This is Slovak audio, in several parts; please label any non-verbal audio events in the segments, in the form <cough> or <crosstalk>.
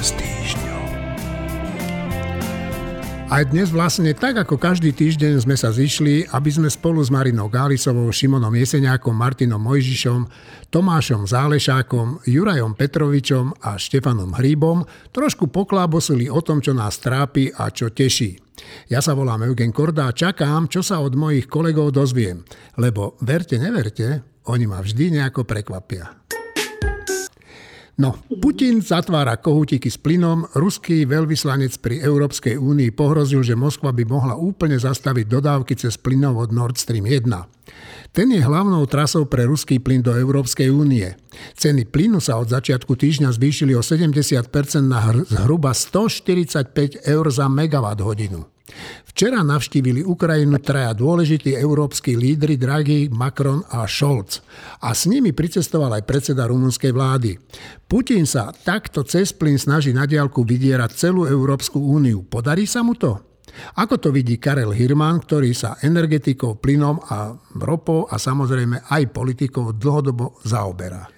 s týždňou. Aj dnes vlastne tak ako každý týždeň sme sa zišli, aby sme spolu s Marinou Gálisovou, Šimonom Jeseniakom, Martinom Mojžišom, Tomášom Zálešákom, Jurajom Petrovičom a Štefanom Hríbom trošku poklábosili o tom, čo nás trápi a čo teší. Ja sa volám Eugen Korda a čakám, čo sa od mojich kolegov dozviem, lebo verte, neverte, oni ma vždy nejako prekvapia. No, Putin zatvára kohútiky s plynom, ruský veľvyslanec pri Európskej únii pohrozil, že Moskva by mohla úplne zastaviť dodávky cez plynov od Nord Stream 1. Ten je hlavnou trasou pre ruský plyn do Európskej únie. Ceny plynu sa od začiatku týždňa zvýšili o 70% na zhruba 145 eur za megawatt hodinu. Včera navštívili Ukrajinu traja dôležití európsky lídry Draghi, Macron a Scholz. A s nimi pricestoval aj predseda rumunskej vlády. Putin sa takto cez plyn snaží na diálku vydierať celú Európsku úniu. Podarí sa mu to? Ako to vidí Karel Hirman, ktorý sa energetikou, plynom a ropou a samozrejme aj politikou dlhodobo zaoberá?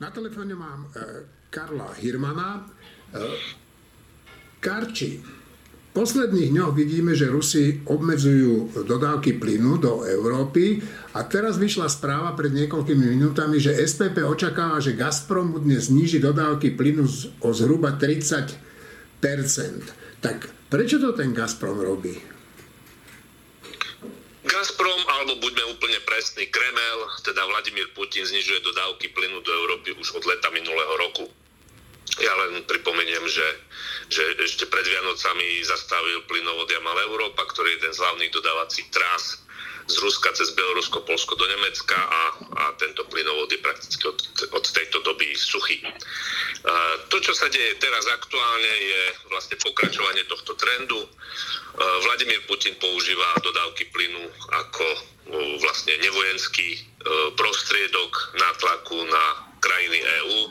Na telefóne mám e, Karla Hirmana. E, Karči, posledných dňoch vidíme, že Rusi obmedzujú dodávky plynu do Európy a teraz vyšla správa pred niekoľkými minútami, že SPP očakáva, že Gazprom dnes zníži dodávky plynu o zhruba 30% Tak prečo to ten Gazprom robí? Gazprom, alebo buďme úplne presní, Kremel, teda Vladimír Putin znižuje dodávky plynu do Európy už od leta minulého roku. Ja len pripomeniem, že, že ešte pred Vianocami zastavil plynovod Jamal Európa, ktorý je jeden z hlavných dodávacích trás z Ruska cez Bielorusko, Polsko do Nemecka a, a tento plynovod je prakticky od, od tejto doby suchý. To, čo sa deje teraz aktuálne, je vlastne pokračovanie tohto trendu. Vladimír Putin používa dodávky plynu ako vlastne nevojenský prostriedok nátlaku na krajiny EÚ e,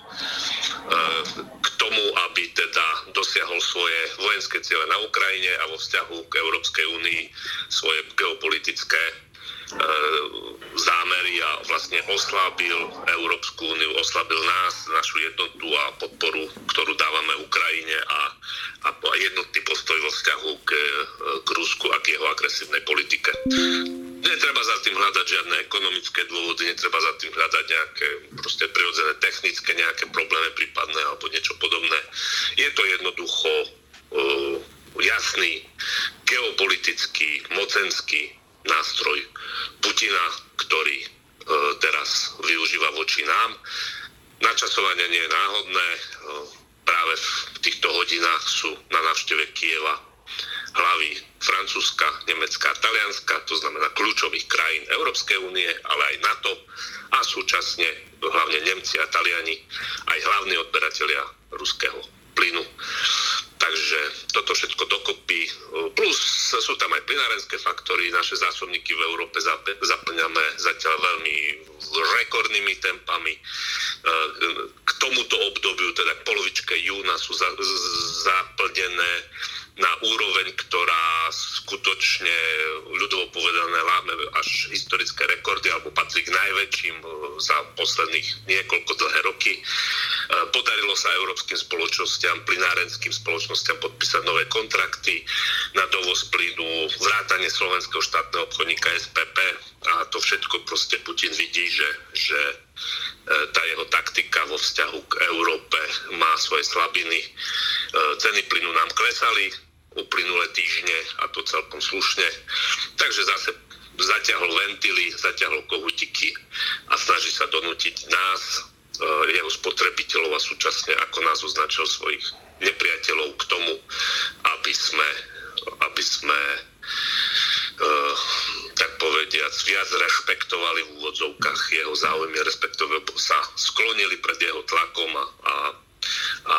k tomu, aby teda dosiahol svoje vojenské ciele na Ukrajine a vo vzťahu k Európskej únii svoje geopolitické zámery a vlastne oslabil Európsku úniu, oslabil nás, našu jednotu a podporu, ktorú dávame Ukrajine a, a jednotný postoj vo vzťahu k, k Rusku a k jeho agresívnej politike. Netreba za tým hľadať žiadne ekonomické dôvody, netreba za tým hľadať nejaké proste prirodzené technické nejaké problémy prípadné alebo niečo podobné. Je to jednoducho uh, jasný geopolitický, mocenský nástroj Putina, ktorý uh, teraz využíva voči nám. Načasovanie nie je náhodné. Uh, práve v týchto hodinách sú na návšteve Kieva hlavy Francúzska, Nemecka, Talianska, to znamená kľúčových krajín Európskej únie, ale aj NATO a súčasne hlavne Nemci a Taliani, aj hlavní odberatelia ruského plynu. Takže toto všetko dokopy, plus sú tam aj plynárenské faktory, naše zásobníky v Európe zaplňame zatiaľ veľmi rekordnými tempami. K tomuto obdobiu, teda k polovičke júna sú zaplnené na úroveň, ktorá skutočne ľudovo povedané láme až historické rekordy alebo patrí k najväčším e, za posledných niekoľko dlhé roky. E, podarilo sa európskym spoločnosťam, plinárenským spoločnosťam podpísať nové kontrakty na dovoz plynu, vrátanie slovenského štátneho obchodníka SPP a to všetko proste Putin vidí, že, že e, tá jeho taktika vo vzťahu k Európe má svoje slabiny. Ceny plynu nám klesali, uplynulé týždne a to celkom slušne. Takže zase zaťahol ventily, zaťahol kohutiky a snaží sa donútiť nás, e, jeho spotrebiteľov a súčasne ako nás označil svojich nepriateľov k tomu, aby sme, aby sme uh, tak povediac viac rešpektovali v úvodzovkách jeho záujmy, respektíve sa sklonili pred jeho tlakom a, a a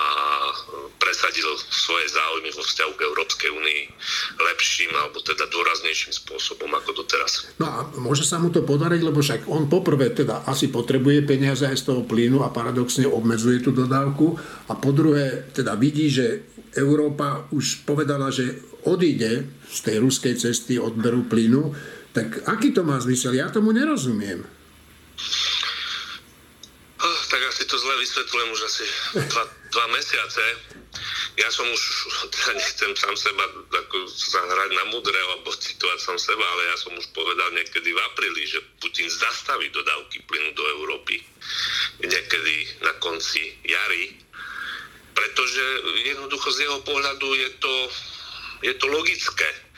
presadil svoje záujmy vo vzťahu k Európskej únii lepším alebo teda dôraznejším spôsobom ako doteraz. No a môže sa mu to podariť, lebo však on poprvé teda asi potrebuje peniaze aj z toho plynu a paradoxne obmedzuje tú dodávku a po druhé teda vidí, že Európa už povedala, že odíde z tej ruskej cesty odberu plynu, tak aký to má zmysel? Ja tomu nerozumiem tak asi to zle vysvetľujem už asi dva, dva mesiace. ja som už, <laughs> teda nechcem sám seba ako zahrať na mudre alebo citovať sám seba, ale ja som už povedal niekedy v apríli, že Putin zastaví dodávky plynu do Európy. Niekedy na konci jary, pretože jednoducho z jeho pohľadu je to, je to logické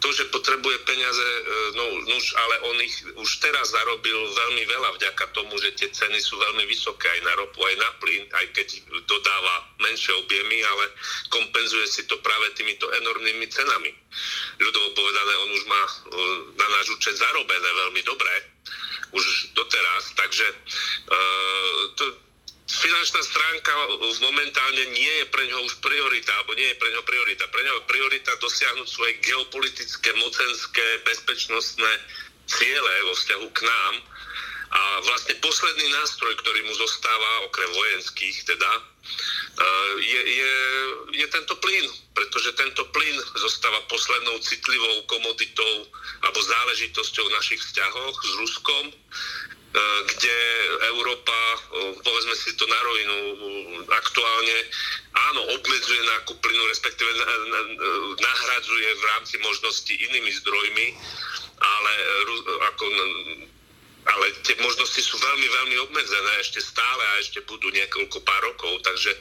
to, že potrebuje peniaze, e, no už, ale on ich už teraz zarobil veľmi veľa vďaka tomu, že tie ceny sú veľmi vysoké aj na ropu, aj na plyn, aj keď dodáva menšie objemy, ale kompenzuje si to práve týmito enormnými cenami. Ľudovo povedané, on už má e, na náš účet zarobené veľmi dobre, už doteraz, takže uh, to, finančná stránka momentálne nie je pre ňoho už priorita, alebo nie je pre ňoho priorita. Pre ňoho priorita dosiahnuť svoje geopolitické, mocenské, bezpečnostné ciele vo vzťahu k nám. A vlastne posledný nástroj, ktorý mu zostáva, okrem vojenských teda, eh, je, je, je tento plyn, pretože tento plyn zostáva poslednou citlivou komoditou alebo záležitosťou v našich vzťahoch s Ruskom kde Európa, e, povedzme si to na rovinu, e, aktuálne áno, obmedzuje nákup plynu, respektíve nahradzuje v rámci možností inými zdrojmi, ale ako ale tie možnosti sú veľmi, veľmi obmedzené ešte stále a ešte budú niekoľko pár rokov, takže,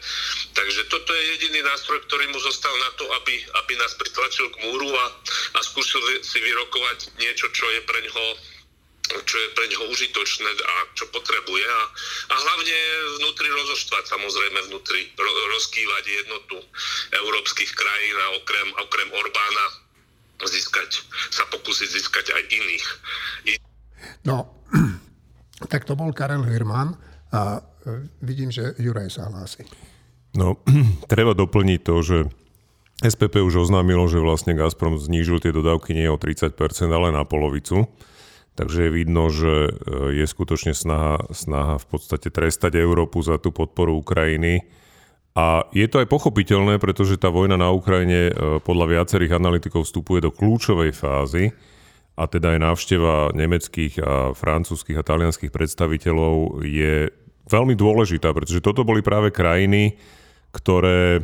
takže toto je jediný nástroj, ktorý mu zostal na to, aby, aby nás pritlačil k múru a, a skúsil si vyrokovať niečo, čo je pre ňoho čo je pre neho užitočné a čo potrebuje a, a hlavne vnútri rozoštvať samozrejme vnútri, ro, rozkývať jednotu európskych krajín a okrem, okrem Orbána získať, sa pokúsiť získať aj iných. I... No, <clears throat> tak to bol Karel Hirman a e, vidím, že Juraj sa hlási. No, <clears throat> treba doplniť to, že SPP už oznámilo, že vlastne Gazprom znížil tie dodávky nie o 30%, ale na polovicu. Takže je vidno, že e, je skutočne snaha, snaha v podstate trestať Európu za tú podporu Ukrajiny. A je to aj pochopiteľné, pretože tá vojna na Ukrajine e, podľa viacerých analytikov vstupuje do kľúčovej fázy a teda aj návšteva nemeckých a francúzských a talianských predstaviteľov je veľmi dôležitá, pretože toto boli práve krajiny, ktoré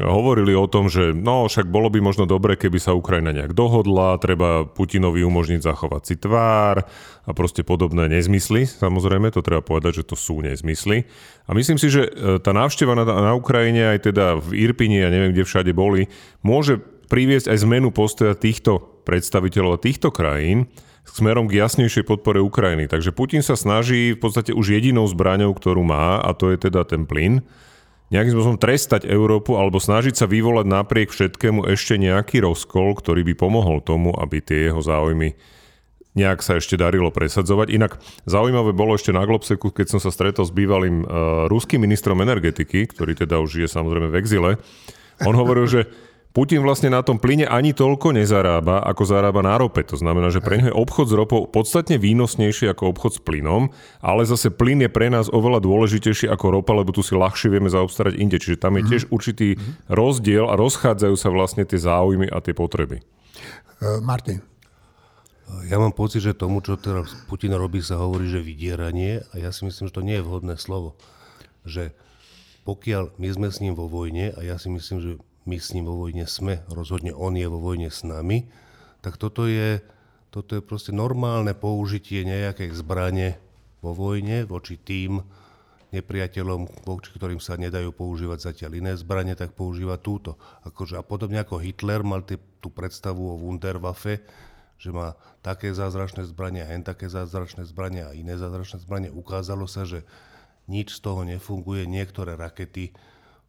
hovorili o tom, že no však bolo by možno dobre, keby sa Ukrajina nejak dohodla, treba Putinovi umožniť zachovať si tvár a proste podobné nezmysly. Samozrejme, to treba povedať, že to sú nezmysly. A myslím si, že e, tá návšteva na, na Ukrajine, aj teda v Irpine, ja neviem, kde všade boli, môže priviesť aj zmenu postoja týchto predstaviteľov a týchto krajín, smerom k jasnejšej podpore Ukrajiny. Takže Putin sa snaží v podstate už jedinou zbraňou, ktorú má, a to je teda ten plyn, nejakým spôsobom trestať Európu alebo snažiť sa vyvolať napriek všetkému ešte nejaký rozkol, ktorý by pomohol tomu, aby tie jeho záujmy nejak sa ešte darilo presadzovať. Inak zaujímavé bolo ešte na Globseku, keď som sa stretol s bývalým uh, ruským ministrom energetiky, ktorý teda už je samozrejme v exile. On hovoril, že Putin vlastne na tom plyne ani toľko nezarába, ako zarába na rope. To znamená, že pre neho je obchod s ropou podstatne výnosnejší ako obchod s plynom, ale zase plyn je pre nás oveľa dôležitejší ako ropa, lebo tu si ľahšie vieme zaobstarať inde. Čiže tam je mhm. tiež určitý rozdiel a rozchádzajú sa vlastne tie záujmy a tie potreby. Uh, Martin. Ja mám pocit, že tomu, čo teraz Putin robí, sa hovorí, že vydieranie a ja si myslím, že to nie je vhodné slovo. Že pokiaľ my sme s ním vo vojne a ja si myslím, že my s ním vo vojne sme, rozhodne on je vo vojne s nami, tak toto je, toto je proste normálne použitie nejakej zbrane vo vojne voči tým nepriateľom, voči ktorým sa nedajú používať zatiaľ iné zbranie, tak používa túto. Akože, a podobne ako Hitler mal tý, tú predstavu o Wunderwaffe, že má také zázračné zbranie a hen také zázračné zbranie a iné zázračné zbranie. Ukázalo sa, že nič z toho nefunguje. Niektoré rakety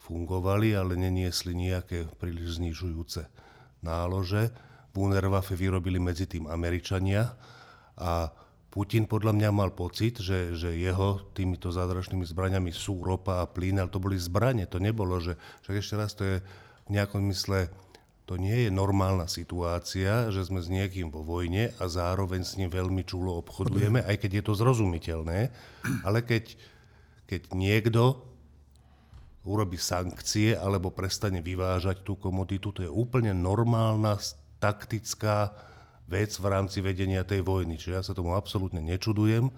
fungovali, ale neniesli nejaké príliš znižujúce nálože. Wunderwaffe vyrobili medzi tým Američania a Putin podľa mňa mal pocit, že, že jeho týmito zázračnými zbraniami sú ropa a plyn, ale to boli zbranie, to nebolo, že však ešte raz to je v nejakom mysle to nie je normálna situácia, že sme s niekým vo vojne a zároveň s ním veľmi čulo obchodujeme, aj keď je to zrozumiteľné, ale keď, keď niekto urobí sankcie alebo prestane vyvážať tú komoditu. To je úplne normálna taktická vec v rámci vedenia tej vojny. Čiže ja sa tomu absolútne nečudujem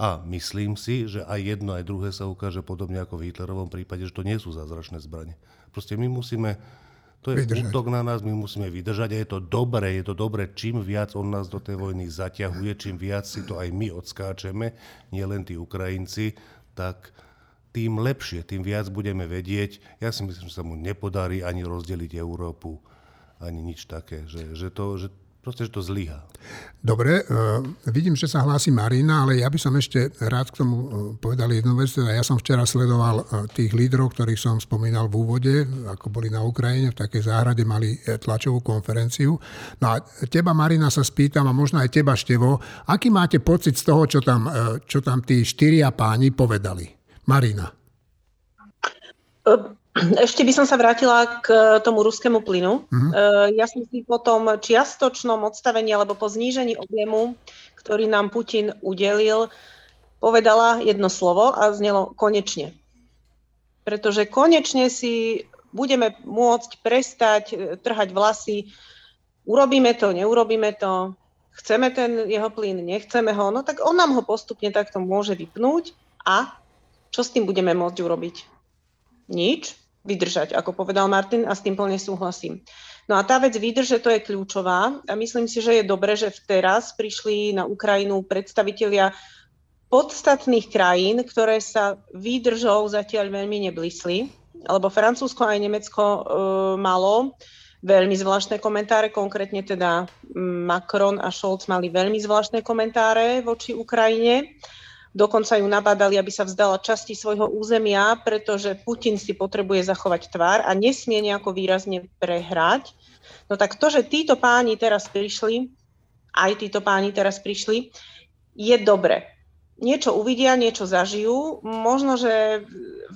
A myslím si, že aj jedno, aj druhé sa ukáže podobne ako v Hitlerovom prípade, že to nie sú zázračné zbranie. Proste my musíme to je vydržať. útok na nás, my musíme vydržať a je to dobré, je to dobré, čím viac on nás do tej vojny zaťahuje, čím viac si to aj my odskáčeme, nielen tí Ukrajinci, tak tým lepšie, tým viac budeme vedieť. Ja si myslím, že sa mu nepodarí ani rozdeliť Európu, ani nič také, že, že, to, že Proste, že to zlyhá. Dobre, uh, vidím, že sa hlási Marina, ale ja by som ešte rád k tomu uh, povedal jednu vec. Teda ja som včera sledoval uh, tých lídrov, ktorých som spomínal v úvode, ako boli na Ukrajine, v takej záhrade mali tlačovú konferenciu. No a teba, Marina, sa spýtam, a možno aj teba, Števo, aký máte pocit z toho, čo tam, čo tam tí štyria páni povedali? Marina. Ešte by som sa vrátila k tomu ruskému plynu. Uh-huh. Ja som si po tom čiastočnom odstavení alebo po znížení objemu, ktorý nám Putin udelil, povedala jedno slovo a znelo konečne. Pretože konečne si budeme môcť prestať e, trhať vlasy. Urobíme to, neurobíme to, chceme ten jeho plyn, nechceme ho, no tak on nám ho postupne takto môže vypnúť a čo s tým budeme môcť urobiť? Nič vydržať, ako povedal Martin a s tým plne súhlasím. No a tá vec vydrže, to je kľúčová a myslím si, že je dobre, že teraz prišli na Ukrajinu predstavitelia podstatných krajín, ktoré sa výdržou zatiaľ veľmi neblísli, lebo Francúzsko aj Nemecko e, malo veľmi zvláštne komentáre, konkrétne teda Macron a Scholz mali veľmi zvláštne komentáre voči Ukrajine. Dokonca ju nabádali, aby sa vzdala časti svojho územia, pretože Putin si potrebuje zachovať tvár a nesmie nejako výrazne prehrať. No tak to, že títo páni teraz prišli, aj títo páni teraz prišli, je dobre. Niečo uvidia, niečo zažijú, možno, že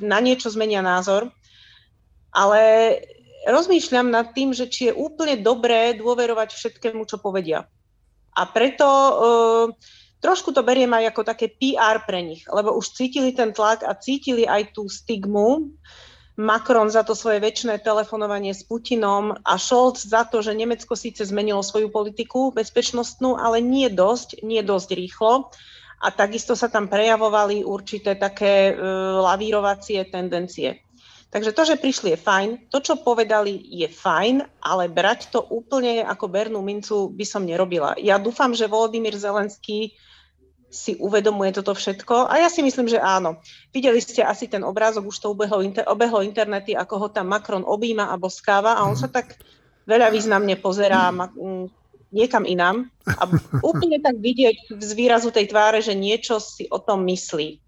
na niečo zmenia názor, ale rozmýšľam nad tým, že či je úplne dobré dôverovať všetkému, čo povedia. A preto uh, trošku to beriem aj ako také PR pre nich, lebo už cítili ten tlak a cítili aj tú stigmu. Macron za to svoje väčšie telefonovanie s Putinom a Scholz za to, že Nemecko síce zmenilo svoju politiku bezpečnostnú, ale nie dosť, nie dosť rýchlo. A takisto sa tam prejavovali určité také e, lavírovacie tendencie. Takže to, že prišli je fajn, to, čo povedali je fajn, ale brať to úplne ako bernú mincu by som nerobila. Ja dúfam, že Volodymyr Zelenský si uvedomuje toto všetko. A ja si myslím, že áno. Videli ste asi ten obrázok, už to ubehlo, inter, obehlo internety, ako ho tam Macron objíma a boskáva a on sa tak veľa významne pozerá niekam inám. A <laughs> úplne tak vidieť z výrazu tej tváre, že niečo si o tom myslí.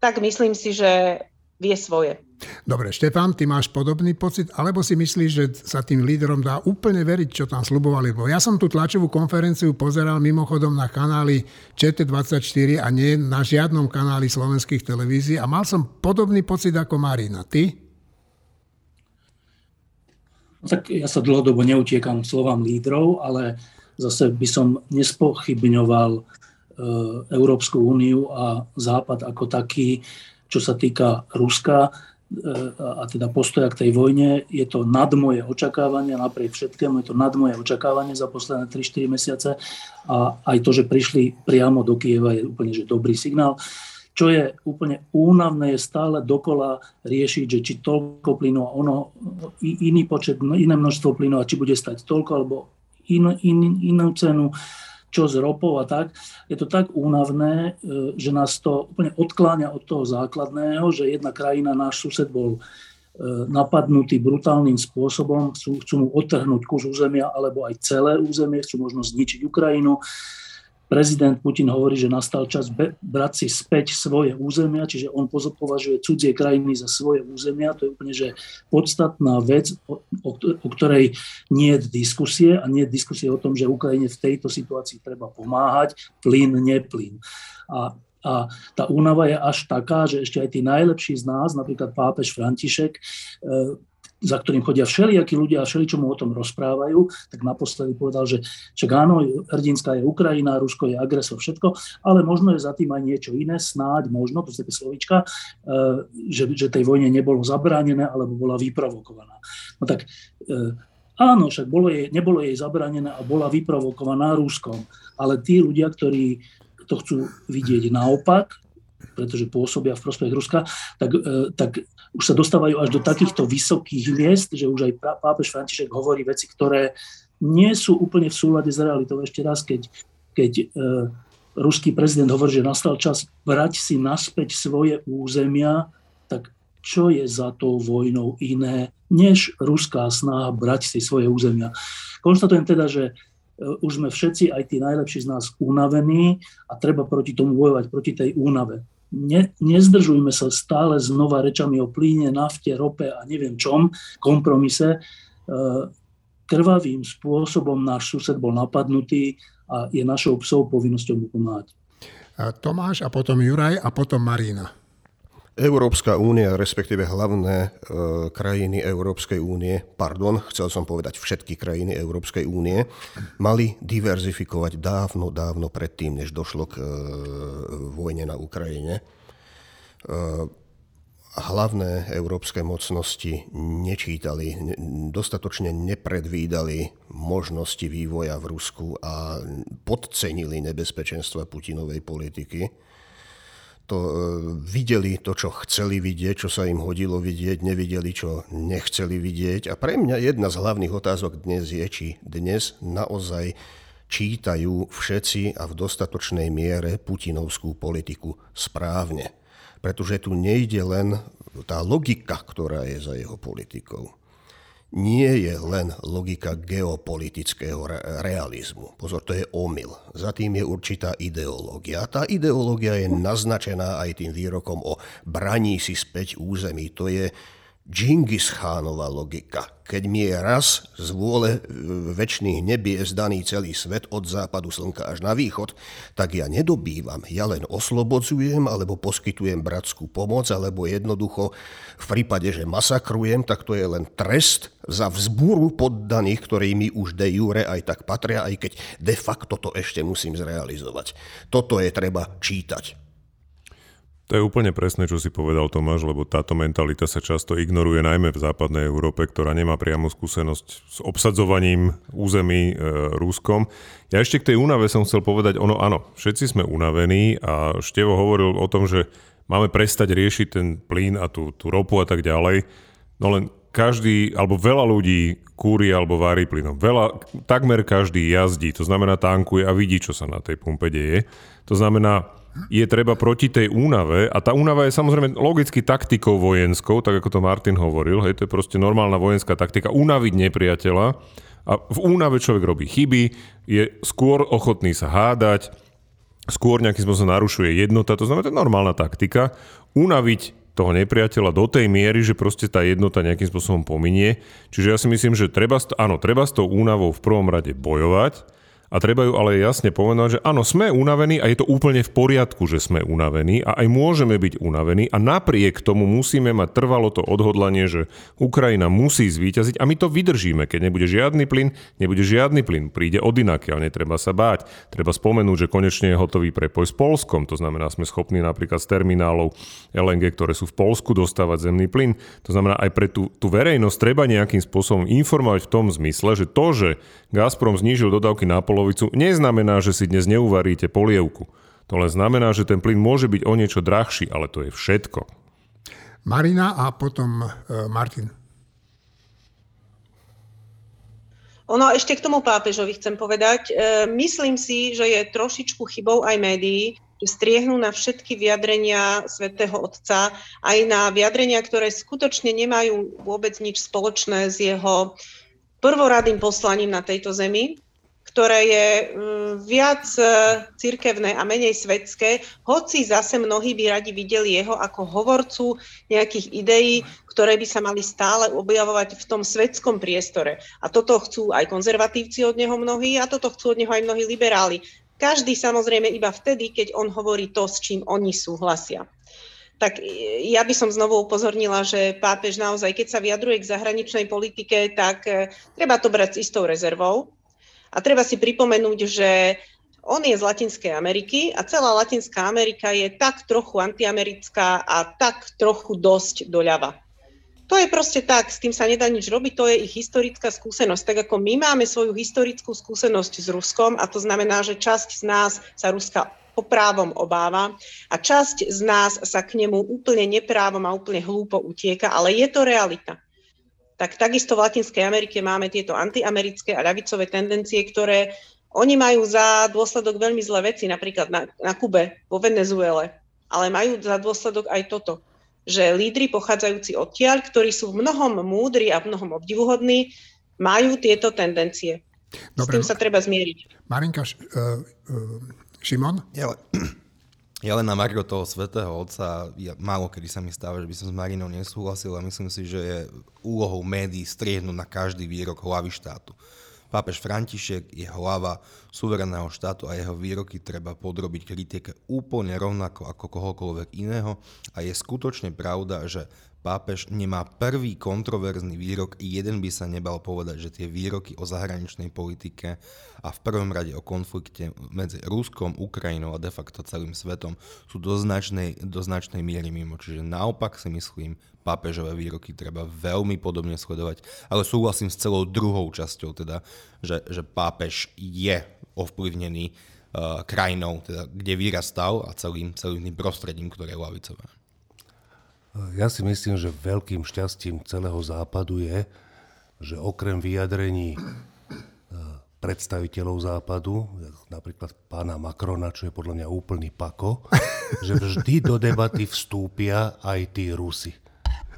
Tak myslím si, že vie svoje. Dobre, Štefán, ty máš podobný pocit, alebo si myslíš, že sa tým lídrom dá úplne veriť, čo tam slubovali? Bo ja som tú tlačovú konferenciu pozeral mimochodom na kanáli ČT24 a nie na žiadnom kanáli slovenských televízií a mal som podobný pocit ako Marina. Ty? No tak ja sa dlhodobo neutiekam slovám lídrov, ale zase by som nespochybňoval e, Európsku úniu a Západ ako taký, čo sa týka Ruska a teda postoja k tej vojne. Je to nad moje očakávania, napriek všetkému je to nad moje očakávanie za posledné 3-4 mesiace a aj to, že prišli priamo do Kieva je úplne že dobrý signál. Čo je úplne únavné, je stále dokola riešiť, že či toľko plynu a ono, iný počet, iné množstvo plynu a či bude stať toľko alebo in, in, inú cenu čo s ropou a tak. Je to tak únavné, e, že nás to úplne odkláňa od toho základného, že jedna krajina, náš sused bol e, napadnutý brutálnym spôsobom, chcú, chcú mu odtrhnúť kus územia alebo aj celé územie, chcú možno zničiť Ukrajinu prezident Putin hovorí, že nastal čas brať si späť svoje územia, čiže on považuje cudzie krajiny za svoje územia. To je úplne že podstatná vec, o, o, ktorej nie je diskusie a nie je diskusie o tom, že Ukrajine v tejto situácii treba pomáhať, plyn, neplyn. A a tá únava je až taká, že ešte aj tí najlepší z nás, napríklad pápež František, e, za ktorým chodia všelijakí ľudia a mu o tom rozprávajú, tak naposledy povedal, že však áno, hrdinská je Ukrajina, Rusko je agresor, všetko, ale možno je za tým aj niečo iné, snáď, možno, to sú také slovička, eh, že, že tej vojne nebolo zabránené, alebo bola vyprovokovaná. No tak eh, áno, však bolo jej, nebolo jej zabránené a bola vyprovokovaná Ruskom, ale tí ľudia, ktorí to chcú vidieť naopak, pretože pôsobia v prospech Ruska, tak, e, tak už sa dostávajú až do takýchto vysokých miest, že už aj pápež František hovorí veci, ktoré nie sú úplne v súlade s realitou. Ešte raz, keď, keď e, ruský prezident hovorí, že nastal čas brať si naspäť svoje územia, tak čo je za tou vojnou iné, než ruská snaha brať si svoje územia. Konštatujem teda, že E, už sme všetci, aj tí najlepší z nás, unavení a treba proti tomu bojovať, proti tej únave. Ne, nezdržujme sa stále znova rečami o plíne, nafte, rope a neviem čom, kompromise. E, krvavým spôsobom náš sused bol napadnutý a je našou psou povinnosťou mu pomáhať. Tomáš a potom Juraj a potom Marina. Európska únia, respektíve hlavné e, krajiny Európskej únie, pardon, chcel som povedať všetky krajiny Európskej únie, mali diverzifikovať dávno, dávno predtým, než došlo k e, vojne na Ukrajine. E, hlavné európske mocnosti nečítali, dostatočne nepredvídali možnosti vývoja v Rusku a podcenili nebezpečenstva Putinovej politiky to e, videli to, čo chceli vidieť, čo sa im hodilo vidieť, nevideli, čo nechceli vidieť. A pre mňa jedna z hlavných otázok dnes je, či dnes naozaj čítajú všetci a v dostatočnej miere putinovskú politiku správne. Pretože tu nejde len tá logika, ktorá je za jeho politikou nie je len logika geopolitického realizmu. Pozor, to je omyl. Za tým je určitá ideológia. Tá ideológia je naznačená aj tým výrokom o braní si späť území. To je Džingis Khánova logika. Keď mi je raz z vôle e, väčšných nebies daný celý svet od západu slnka až na východ, tak ja nedobývam. Ja len oslobodzujem alebo poskytujem bratskú pomoc, alebo jednoducho v prípade, že masakrujem, tak to je len trest za vzbúru poddaných, ktorí mi už de jure aj tak patria, aj keď de facto to ešte musím zrealizovať. Toto je treba čítať. To je úplne presné, čo si povedal Tomáš, lebo táto mentalita sa často ignoruje najmä v západnej Európe, ktorá nemá priamu skúsenosť s obsadzovaním území e, Ruskom. Ja ešte k tej únave som chcel povedať, ono áno, všetci sme unavení a Števo hovoril o tom, že máme prestať riešiť ten plyn a tú, tú ropu a tak ďalej. No len každý, alebo veľa ľudí kúri alebo varí plynom. Veľa, takmer každý jazdí, to znamená tankuje a vidí, čo sa na tej pumpe deje. To znamená, je treba proti tej únave, a tá únava je samozrejme logicky taktikou vojenskou, tak ako to Martin hovoril, hej, to je proste normálna vojenská taktika, unaviť nepriateľa a v únave človek robí chyby, je skôr ochotný sa hádať, skôr nejakým spôsobom narušuje jednota, to znamená, to je normálna taktika, unaviť toho nepriateľa do tej miery, že proste tá jednota nejakým spôsobom pominie. Čiže ja si myslím, že treba, áno, treba s tou únavou v prvom rade bojovať, a treba ju ale jasne povedať, že áno, sme unavení a je to úplne v poriadku, že sme unavení a aj môžeme byť unavení a napriek tomu musíme mať trvalo to odhodlanie, že Ukrajina musí zvíťaziť a my to vydržíme. Keď nebude žiadny plyn, nebude žiadny plyn, príde od ale netreba sa báť. Treba spomenúť, že konečne je hotový prepoj s Polskom, to znamená, sme schopní napríklad z terminálov LNG, ktoré sú v Polsku, dostávať zemný plyn. To znamená, aj pre tú, tú verejnosť treba nejakým spôsobom informovať v tom zmysle, že to, že Gazprom znížil dodávky na polovicu, neznamená, že si dnes neuvaríte polievku. To len znamená, že ten plyn môže byť o niečo drahší, ale to je všetko. Marina a potom uh, Martin. Ono ešte k tomu pápežovi chcem povedať. E, myslím si, že je trošičku chybou aj médií, že striehnú na všetky vyjadrenia svätého Otca, aj na vyjadrenia, ktoré skutočne nemajú vôbec nič spoločné s jeho prvoradým poslaním na tejto zemi ktoré je mm, viac e, cirkevné a menej svetské, hoci zase mnohí by radi videli jeho ako hovorcu nejakých ideí, ktoré by sa mali stále objavovať v tom svetskom priestore. A toto chcú aj konzervatívci od neho mnohí a toto chcú od neho aj mnohí liberáli. Každý samozrejme iba vtedy, keď on hovorí to, s čím oni súhlasia. Tak ja by som znovu upozornila, že pápež naozaj, keď sa vyjadruje k zahraničnej politike, tak e, treba to brať s istou rezervou, a treba si pripomenúť, že on je z Latinskej Ameriky a celá Latinská Amerika je tak trochu antiamerická a tak trochu dosť doľava. To je proste tak, s tým sa nedá nič robiť, to je ich historická skúsenosť. Tak ako my máme svoju historickú skúsenosť s Ruskom a to znamená, že časť z nás sa Ruska poprávom obáva a časť z nás sa k nemu úplne neprávom a úplne hlúpo utieka, ale je to realita. Tak takisto v Latinskej Amerike máme tieto antiamerické a ľavicové tendencie, ktoré oni majú za dôsledok veľmi zlé veci, napríklad na, na Kube, vo Venezuele, ale majú za dôsledok aj toto, že lídry pochádzajúci odtiaľ, ktorí sú v mnohom múdri a v mnohom obdivuhodní, majú tieto tendencie. Dobre, S tým sa treba zmieriť. Marinka, uh, uh, Šimon? Ja, ja len na Margo toho svetého otca, ja, málo kedy sa mi stáva, že by som s Marinou nesúhlasil a myslím si, že je úlohou médií striehnúť na každý výrok hlavy štátu. Pápež František je hlava suvereného štátu a jeho výroky treba podrobiť kritike úplne rovnako ako kohokoľvek iného a je skutočne pravda, že pápež nemá prvý kontroverzný výrok, jeden by sa nebal povedať, že tie výroky o zahraničnej politike a v prvom rade o konflikte medzi Ruskom, Ukrajinou a de facto celým svetom sú do značnej, do značnej miery mimo. Čiže naopak si myslím, pápežové výroky treba veľmi podobne sledovať, ale súhlasím s celou druhou časťou, teda, že, že pápež je ovplyvnený uh, krajinou, teda, kde vyrastal a celým, celým tým prostredím, ktoré je lavicové. Ja si myslím, že veľkým šťastím celého západu je, že okrem vyjadrení e, predstaviteľov západu, napríklad pána Macrona, čo je podľa mňa úplný pako, <laughs> že vždy do debaty vstúpia aj tí Rusi.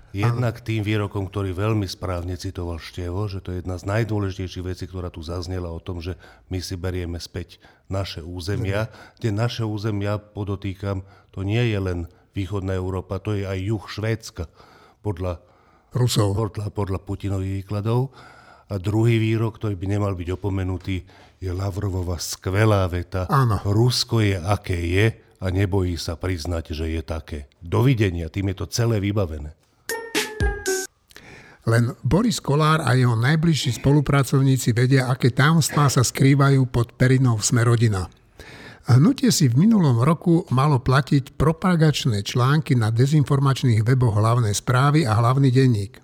Jednak tým výrokom, ktorý veľmi správne citoval Števo, že to je jedna z najdôležitejších vecí, ktorá tu zaznela o tom, že my si berieme späť naše územia. Tie naše územia, podotýkam, to nie je len východná Európa, to je aj juh Švédska, podľa, Rusov. podľa, podľa Putinových výkladov. A druhý výrok, ktorý by nemal byť opomenutý, je Lavrovova skvelá veta. Áno. Rusko je, aké je a nebojí sa priznať, že je také. Dovidenia, tým je to celé vybavené. Len Boris Kolár a jeho najbližší spolupracovníci vedia, aké tajomstvá sa skrývajú pod perinou Smerodina. Hnutie si v minulom roku malo platiť propagačné články na dezinformačných weboch hlavnej správy a hlavný denník.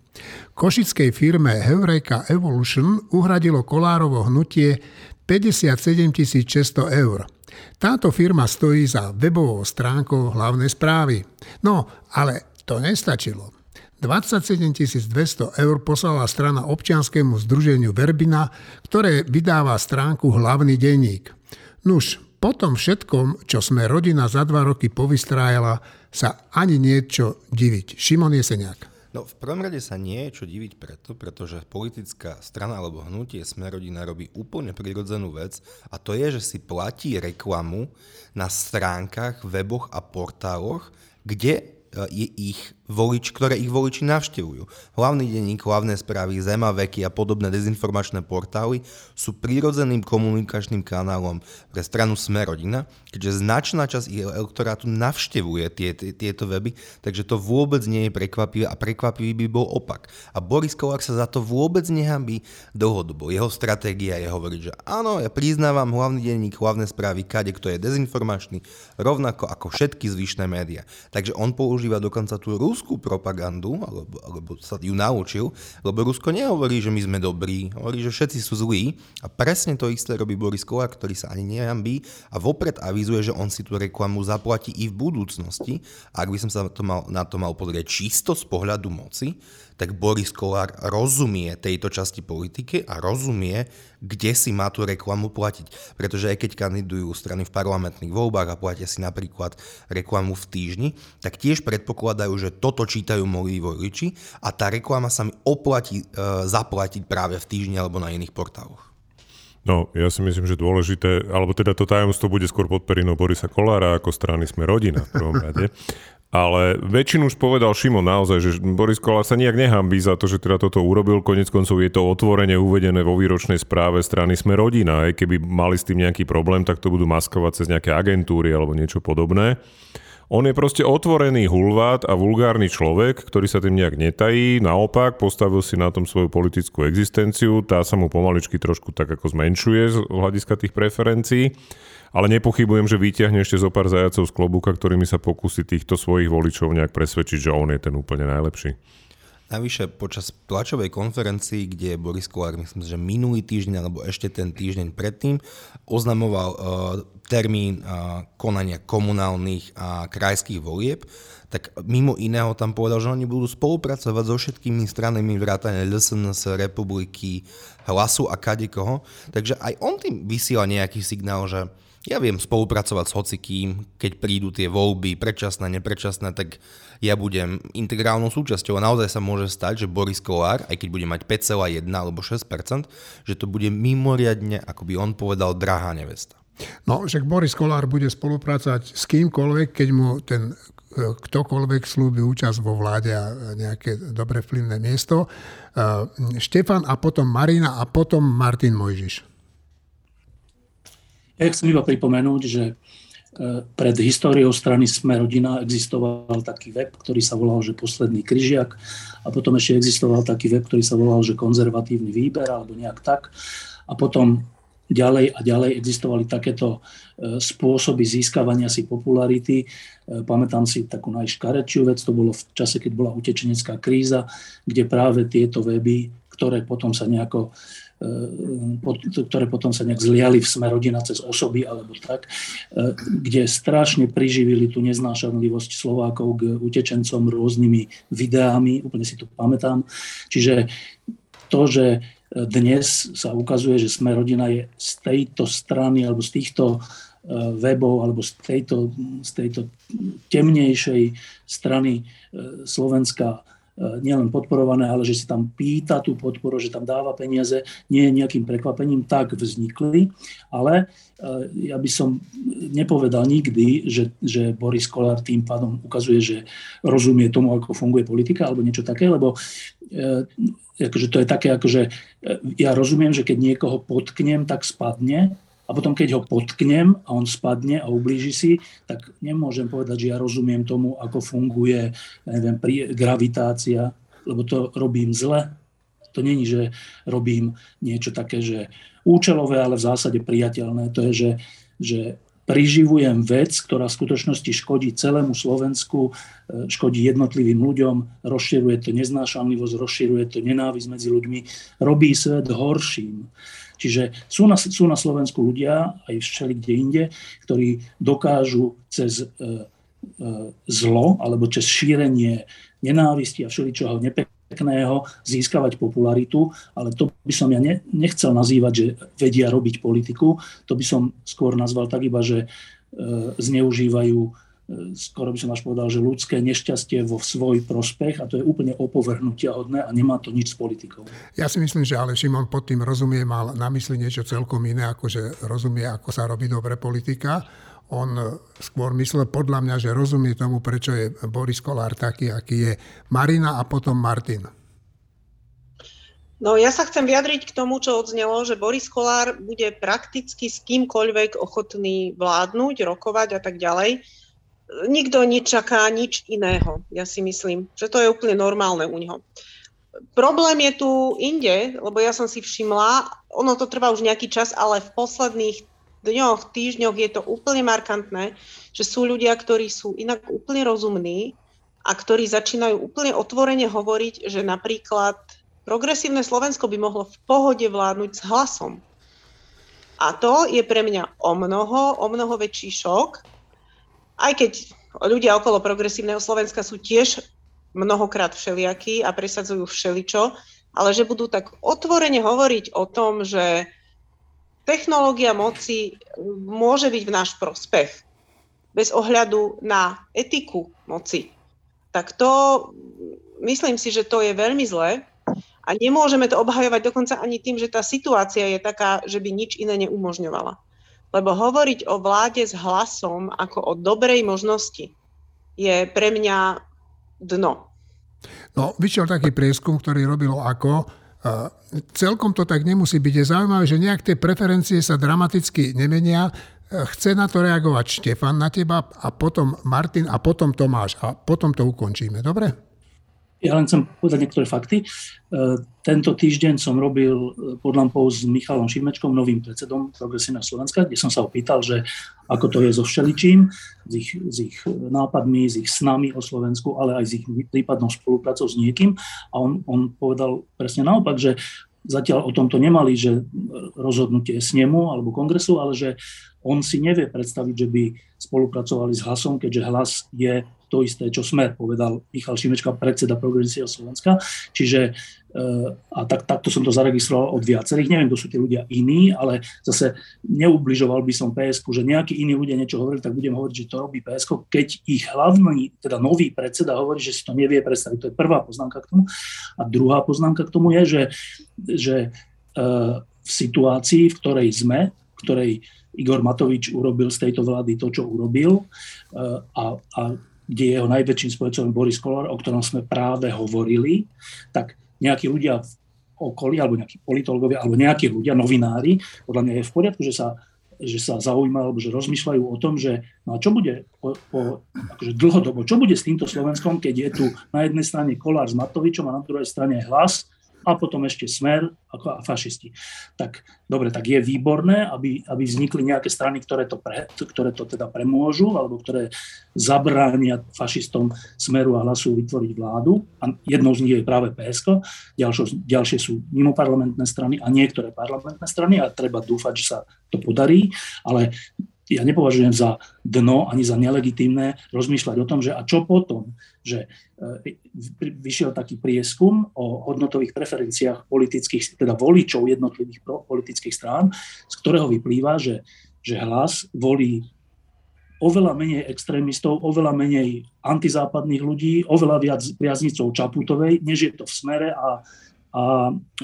Košickej firme Heureka Evolution uhradilo Kolárovo hnutie 57 600 eur. Táto firma stojí za webovou stránkou hlavnej správy. No, ale to nestačilo. 27 200 eur poslala strana občianskému združeniu Verbina, ktoré vydáva stránku Hlavný denník. Nuž, po tom všetkom, čo sme rodina za dva roky povystrájala, sa ani niečo diviť. Šimon Jeseniak. No v prvom rade sa nie je čo diviť preto, pretože politická strana alebo hnutie Smerodina robí úplne prirodzenú vec a to je, že si platí reklamu na stránkach, weboch a portáloch, kde je ich volič, ktoré ich voliči navštevujú. Hlavný denník, hlavné správy, Zemaveky a podobné dezinformačné portály sú prírodzeným komunikačným kanálom pre stranu Smerodina, keďže značná časť ich elektorátu navštevuje tie, tie, tieto weby, takže to vôbec nie je prekvapivé a prekvapivý by bol opak. A Boris Kolák sa za to vôbec nehambí dlhodobo. Jeho stratégia je hovoriť, že áno, ja priznávam hlavný denník, hlavné správy, kade kto je dezinformačný, rovnako ako všetky zvyšné médiá. Takže on používa dokonca tú ruskú propagandu, alebo, alebo sa ju naučil, lebo Rusko nehovorí, že my sme dobrí, hovorí, že všetci sú zlí a presne to isté robí Boris Kolár, ktorý sa ani nehambí a vopred avizuje, že on si tú reklamu zaplatí i v budúcnosti. A ak by som sa to mal, na to mal pozrieť čisto z pohľadu moci, tak Boris Kolár rozumie tejto časti politiky a rozumie, kde si má tú reklamu platiť. Pretože aj keď kandidujú strany v parlamentných voľbách a platia si napríklad reklamu v týždni, tak tiež predpokladajú, že toto čítajú moji voliči a tá reklama sa mi oplatí e, zaplatiť práve v týždni alebo na iných portáloch. No, ja si myslím, že dôležité, alebo teda to tajomstvo bude skôr pod perinou Borisa Kolára ako strany sme rodina v prvom rade. Ale väčšinu už povedal Šimon naozaj, že Boris Kolár sa nejak nehambí za to, že teda toto urobil. Konec koncov je to otvorene uvedené vo výročnej správe strany Sme rodina. Aj keby mali s tým nejaký problém, tak to budú maskovať cez nejaké agentúry alebo niečo podobné. On je proste otvorený hulvát a vulgárny človek, ktorý sa tým nejak netají. Naopak, postavil si na tom svoju politickú existenciu. Tá sa mu pomaličky trošku tak ako zmenšuje z hľadiska tých preferencií ale nepochybujem, že vyťahne ešte zo pár zajacov z klobúka, ktorými sa pokusí týchto svojich voličov nejak presvedčiť, že on je ten úplne najlepší. Navyše počas tlačovej konferencii, kde Boris Kolár, myslím, že minulý týždeň alebo ešte ten týždeň predtým, oznamoval uh, termín uh, konania komunálnych a krajských volieb, tak mimo iného tam povedal, že oni budú spolupracovať so všetkými stranami vrátane LSNS, Republiky, Hlasu a kadekoho. Takže aj on tým vysiela nejaký signál, že ja viem spolupracovať s hocikým, keď prídu tie voľby predčasné, nepredčasné, tak ja budem integrálnou súčasťou a naozaj sa môže stať, že Boris Kolár, aj keď bude mať 5,1 alebo 6%, že to bude mimoriadne, ako by on povedal, drahá nevesta. No, že Boris Kolár bude spolupracovať s kýmkoľvek, keď mu ten e, ktokoľvek slúbi účasť vo vláde a nejaké dobre vplyvné miesto. E, Štefan a potom Marina a potom Martin Mojžiš. Ja chcem iba pripomenúť, že pred históriou strany Sme rodina existoval taký web, ktorý sa volal, že Posledný kryžiak a potom ešte existoval taký web, ktorý sa volal, že Konzervatívny výber alebo nejak tak. A potom ďalej a ďalej existovali takéto e, spôsoby získavania si popularity. E, pamätám si takú najškarečiu vec, to bolo v čase, keď bola utečenecká kríza, kde práve tieto weby, ktoré potom sa nejako E, ktoré potom sa nejak zliali v sme rodina cez osoby alebo tak, e, kde strašne priživili tú neznášanlivosť Slovákov k utečencom rôznymi videami, úplne si to pamätám. Čiže to, že dnes sa ukazuje, že sme rodina je z tejto strany alebo z týchto e, webov alebo z tejto, z tejto temnejšej strany Slovenska E, nielen podporované, ale že si tam pýta tú podporu, že tam dáva peniaze, nie je nejakým prekvapením, tak vznikli. Ale e, ja by som nepovedal nikdy, že, že Boris Kolár tým pádom ukazuje, že rozumie tomu, ako funguje politika alebo niečo také, lebo e, akože to je také, akože ja rozumiem, že keď niekoho potknem, tak spadne, a potom, keď ho potknem a on spadne a ublíži si, tak nemôžem povedať, že ja rozumiem tomu, ako funguje neviem, gravitácia, lebo to robím zle. To není, že robím niečo také, že účelové, ale v zásade priateľné. To je, že, že priživujem vec, ktorá v skutočnosti škodí celému Slovensku, e, škodí jednotlivým ľuďom, rozširuje to neznášanlivosť, rozširuje to nenávisť medzi ľuďmi, robí svet horším. Čiže sú na, sú na Slovensku ľudia, aj všeli kde inde, ktorí dokážu cez e, e, zlo alebo cez šírenie nenávisti a všeličoho nepekného získavať popularitu, ale to by som ja ne, nechcel nazývať, že vedia robiť politiku, to by som skôr nazval tak iba, že e, zneužívajú skoro by som až povedal, že ľudské nešťastie vo svoj prospech a to je úplne opovrhnutia hodné a nemá to nič s politikou. Ja si myslím, že ale Šimon pod tým rozumie, mal na mysli niečo celkom iné, ako že rozumie, ako sa robí dobre politika. On skôr myslel podľa mňa, že rozumie tomu, prečo je Boris Kolár taký, aký je Marina a potom Martin. No ja sa chcem vyjadriť k tomu, čo odznelo, že Boris Kolár bude prakticky s kýmkoľvek ochotný vládnuť, rokovať a tak ďalej nikto nečaká nič iného, ja si myslím, že to je úplne normálne u neho. Problém je tu inde, lebo ja som si všimla, ono to trvá už nejaký čas, ale v posledných dňoch, týždňoch je to úplne markantné, že sú ľudia, ktorí sú inak úplne rozumní a ktorí začínajú úplne otvorene hovoriť, že napríklad progresívne Slovensko by mohlo v pohode vládnuť s hlasom. A to je pre mňa o mnoho, o mnoho väčší šok, aj keď ľudia okolo progresívneho Slovenska sú tiež mnohokrát všelijakí a presadzujú všeličo, ale že budú tak otvorene hovoriť o tom, že technológia moci môže byť v náš prospech bez ohľadu na etiku moci. Tak to, myslím si, že to je veľmi zlé a nemôžeme to obhajovať dokonca ani tým, že tá situácia je taká, že by nič iné neumožňovala. Lebo hovoriť o vláde s hlasom ako o dobrej možnosti je pre mňa dno. No, vyšiel taký prieskum, ktorý robilo ako. celkom to tak nemusí byť. Je zaujímavé, že nejak tie preferencie sa dramaticky nemenia. Chce na to reagovať Štefan na teba a potom Martin a potom Tomáš a potom to ukončíme. Dobre? Ja len chcem povedať niektoré fakty. E, tento týždeň som robil e, pod lampou s Michalom Šimečkom, novým predsedom Progresívneho Slovenska, kde som sa opýtal, že ako to je so všeličím, s ich, s ich nápadmi, s ich snami o Slovensku, ale aj s ich prípadnou spoluprácou s niekým. A on, on povedal presne naopak, že zatiaľ o tomto nemali, že rozhodnutie snemu alebo kongresu, ale že on si nevie predstaviť, že by spolupracovali s hlasom, keďže hlas je to isté, čo Smer, povedal Michal Šimečka, predseda Progresívneho Slovenska. Čiže eh, a tak, takto som to zaregistroval od viacerých. Neviem, kto sú tí ľudia iní, ale zase neubližoval by som PSK, že nejakí iní ľudia niečo hovorili, tak budem hovoriť, že to robí PSK, keď ich hlavný, teda nový predseda hovorí, že si to nevie predstaviť. To je prvá poznámka k tomu. A druhá poznámka k tomu je, že, že eh, v situácii, v ktorej sme, v ktorej Igor Matovič urobil z tejto vlády to, čo urobil eh, a, a kde jeho najväčším spojecom Boris Kolár, o ktorom sme práve hovorili, tak nejakí ľudia v okolí, alebo nejakí politológovia, alebo nejakí ľudia, novinári, podľa mňa je v poriadku, že sa, že sa zaujímajú, alebo že rozmýšľajú o tom, že no a čo bude po, po, akože dlhodobo, čo bude s týmto Slovenskom, keď je tu na jednej strane Kolár s Matovičom a na druhej strane hlas, a potom ešte smer ako a fašisti. Tak dobre, tak je výborné, aby, aby vznikli nejaké strany, ktoré to, pre, ktoré to teda premôžu, alebo ktoré zabránia fašistom smeru a hlasu vytvoriť vládu. A jednou z nich je práve PSK, ďalšie, ďalšie sú mimoparlamentné strany a niektoré parlamentné strany a treba dúfať, že sa to podarí, ale ja nepovažujem za dno ani za nelegitímne rozmýšľať o tom, že a čo potom, že e, vyšiel taký prieskum o hodnotových preferenciách politických, teda voličov jednotlivých politických strán, z ktorého vyplýva, že, že hlas volí oveľa menej extrémistov, oveľa menej antizápadných ľudí, oveľa viac priaznicov Čaputovej, než je to v smere a, a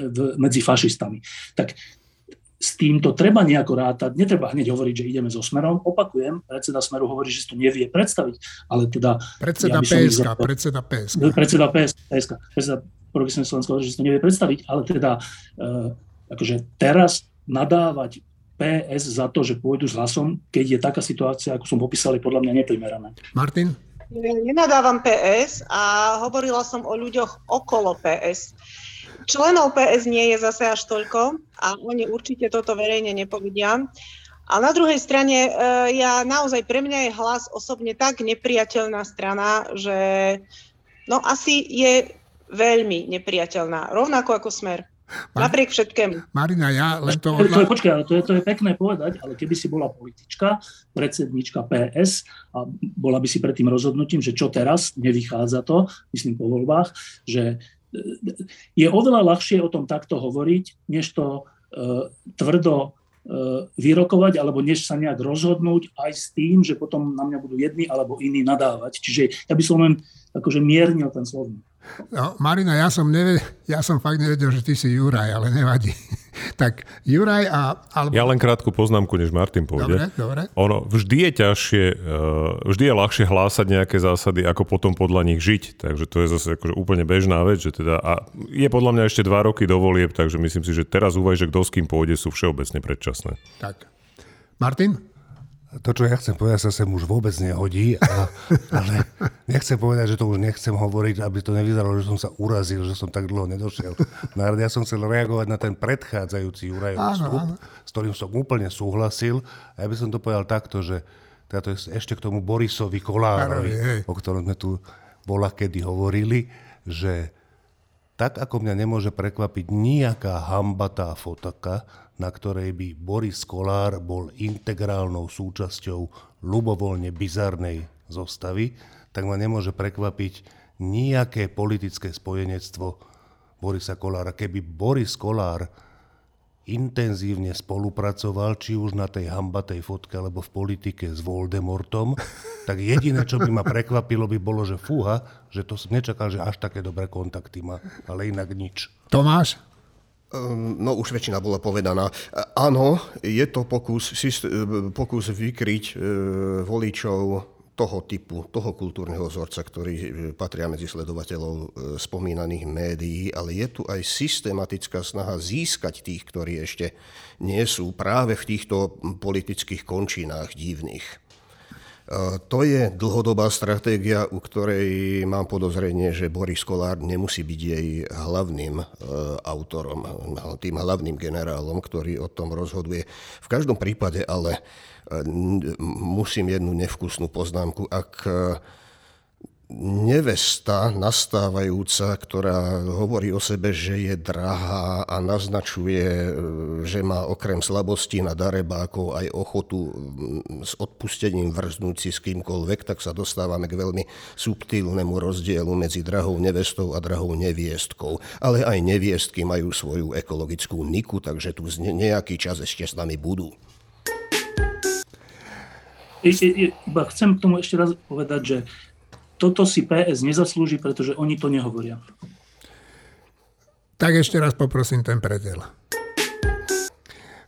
v, medzi fašistami. Tak s týmto treba nejako rátať, netreba hneď hovoriť, že ideme so Smerom. Opakujem, predseda Smeru hovorí, že si to nevie predstaviť, ale teda... Predseda ja PSK, za... predseda PSK. Predseda PSK, PSK predseda Progresívne Slovensko hovorí, že si to nevie predstaviť, ale teda uh, akože teraz nadávať PS za to, že pôjdu s hlasom, keď je taká situácia, ako som popísal, je podľa mňa neprimerané. Martin? Nenadávam PS a hovorila som o ľuďoch okolo PS. Členov PS nie je zase až toľko a oni určite toto verejne nepovedia. A na druhej strane, e, ja naozaj, pre mňa je hlas osobne tak nepriateľná strana, že no asi je veľmi nepriateľná, rovnako ako smer. Mar- Napriek všetkému. Marina, ja len to... Odla... Počkaj, to je, to je pekné povedať, ale keby si bola politička, predsednička PS a bola by si pred tým rozhodnutím, že čo teraz, nevychádza to, myslím po voľbách, že je oveľa ľahšie o tom takto hovoriť, než to uh, tvrdo uh, vyrokovať, alebo než sa nejak rozhodnúť aj s tým, že potom na mňa budú jedni alebo iní nadávať. Čiže ja by som len akože miernil ten slovník. No, Marina, ja som, nevedel, ja som fakt nevedel, že ty si Juraj, ale nevadí. <laughs> tak Juraj a... Alebo... Ja len krátku poznámku, než Martin povede. Dobre, dobre. Ono, vždy je ťažšie, uh, vždy je ľahšie hlásať nejaké zásady, ako potom podľa nich žiť. Takže to je zase akože úplne bežná vec, že teda, a je podľa mňa ešte dva roky do volieb, takže myslím si, že teraz úvaj, že kto s kým pôjde, sú všeobecne predčasné. Tak. Martin? To, čo ja chcem povedať, sa sem už vôbec nehodí, a, ale nechcem povedať, že to už nechcem hovoriť, aby to nevyzeralo, že som sa urazil, že som tak dlho nedošiel. No, ja som chcel reagovať na ten predchádzajúci Jurajov vstup, s ktorým som úplne súhlasil. A ja by som to povedal takto, že teda to je ešte k tomu Borisovi Kolárovi, o ktorom sme tu bola kedy hovorili, že tak ako mňa nemôže prekvapiť nejaká hambatá fotaka, na ktorej by Boris Kolár bol integrálnou súčasťou ľubovoľne bizarnej zostavy, tak ma nemôže prekvapiť nejaké politické spojenectvo Borisa Kolára. Keby Boris Kolár intenzívne spolupracoval, či už na tej hambatej fotke, alebo v politike s Voldemortom, tak jediné, čo by ma prekvapilo, by bolo, že fúha, že to som nečakal, že až také dobré kontakty má, ale inak nič. Tomáš? Ehm, no už väčšina bola povedaná. E, áno, je to pokus, e, pokus vykryť e, voličov toho typu, toho kultúrneho vzorca, ktorý patria medzi sledovateľov spomínaných médií, ale je tu aj systematická snaha získať tých, ktorí ešte nie sú práve v týchto politických končinách divných. To je dlhodobá stratégia, u ktorej mám podozrenie, že Boris Kolár nemusí byť jej hlavným autorom, tým hlavným generálom, ktorý o tom rozhoduje. V každom prípade ale musím jednu nevkusnú poznámku. Ak nevesta nastávajúca, ktorá hovorí o sebe, že je drahá a naznačuje, e, že má okrem slabostí na darebákov aj ochotu s odpustením vrznúť si s kýmkoľvek, tak sa dostávame k veľmi subtilnému rozdielu medzi drahou nevestou a drahou neviestkou. Ale aj neviestky majú svoju ekologickú niku, takže tu nejaký čas ešte s nami budú. Iba chcem k tomu ešte raz povedať, že toto si PS nezaslúži, pretože oni to nehovoria. Tak ešte raz poprosím ten predel.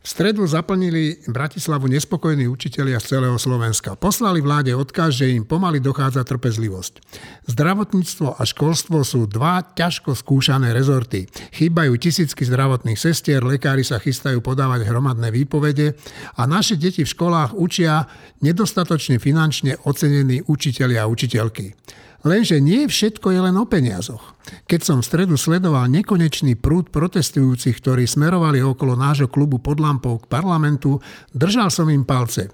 V stredu zaplnili Bratislavu nespokojní učitelia z celého Slovenska. Poslali vláde odkaz, že im pomaly dochádza trpezlivosť. Zdravotníctvo a školstvo sú dva ťažko skúšané rezorty. Chýbajú tisícky zdravotných sestier, lekári sa chystajú podávať hromadné výpovede a naše deti v školách učia nedostatočne finančne ocenení učitelia a učiteľky. Lenže nie všetko je len o peniazoch. Keď som v stredu sledoval nekonečný prúd protestujúcich, ktorí smerovali okolo nášho klubu pod lampou k parlamentu, držal som im palce.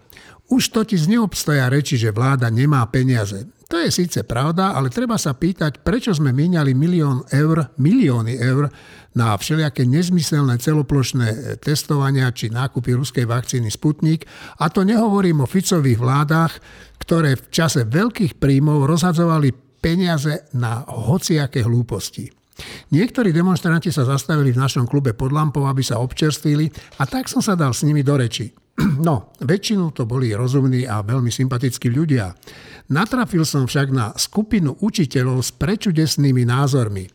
Už totiž neobstoja reči, že vláda nemá peniaze. To je síce pravda, ale treba sa pýtať, prečo sme míňali milión eur, milióny eur na všelijaké nezmyselné celoplošné testovania či nákupy ruskej vakcíny Sputnik. A to nehovorím o Ficových vládach, ktoré v čase veľkých príjmov rozhadzovali peniaze na hociaké hlúposti. Niektorí demonstranti sa zastavili v našom klube pod lampou, aby sa občerstvili a tak som sa dal s nimi do reči. <clears throat> No, väčšinu to boli rozumní a veľmi sympatickí ľudia. Natrafil som však na skupinu učiteľov s prečudesnými názormi.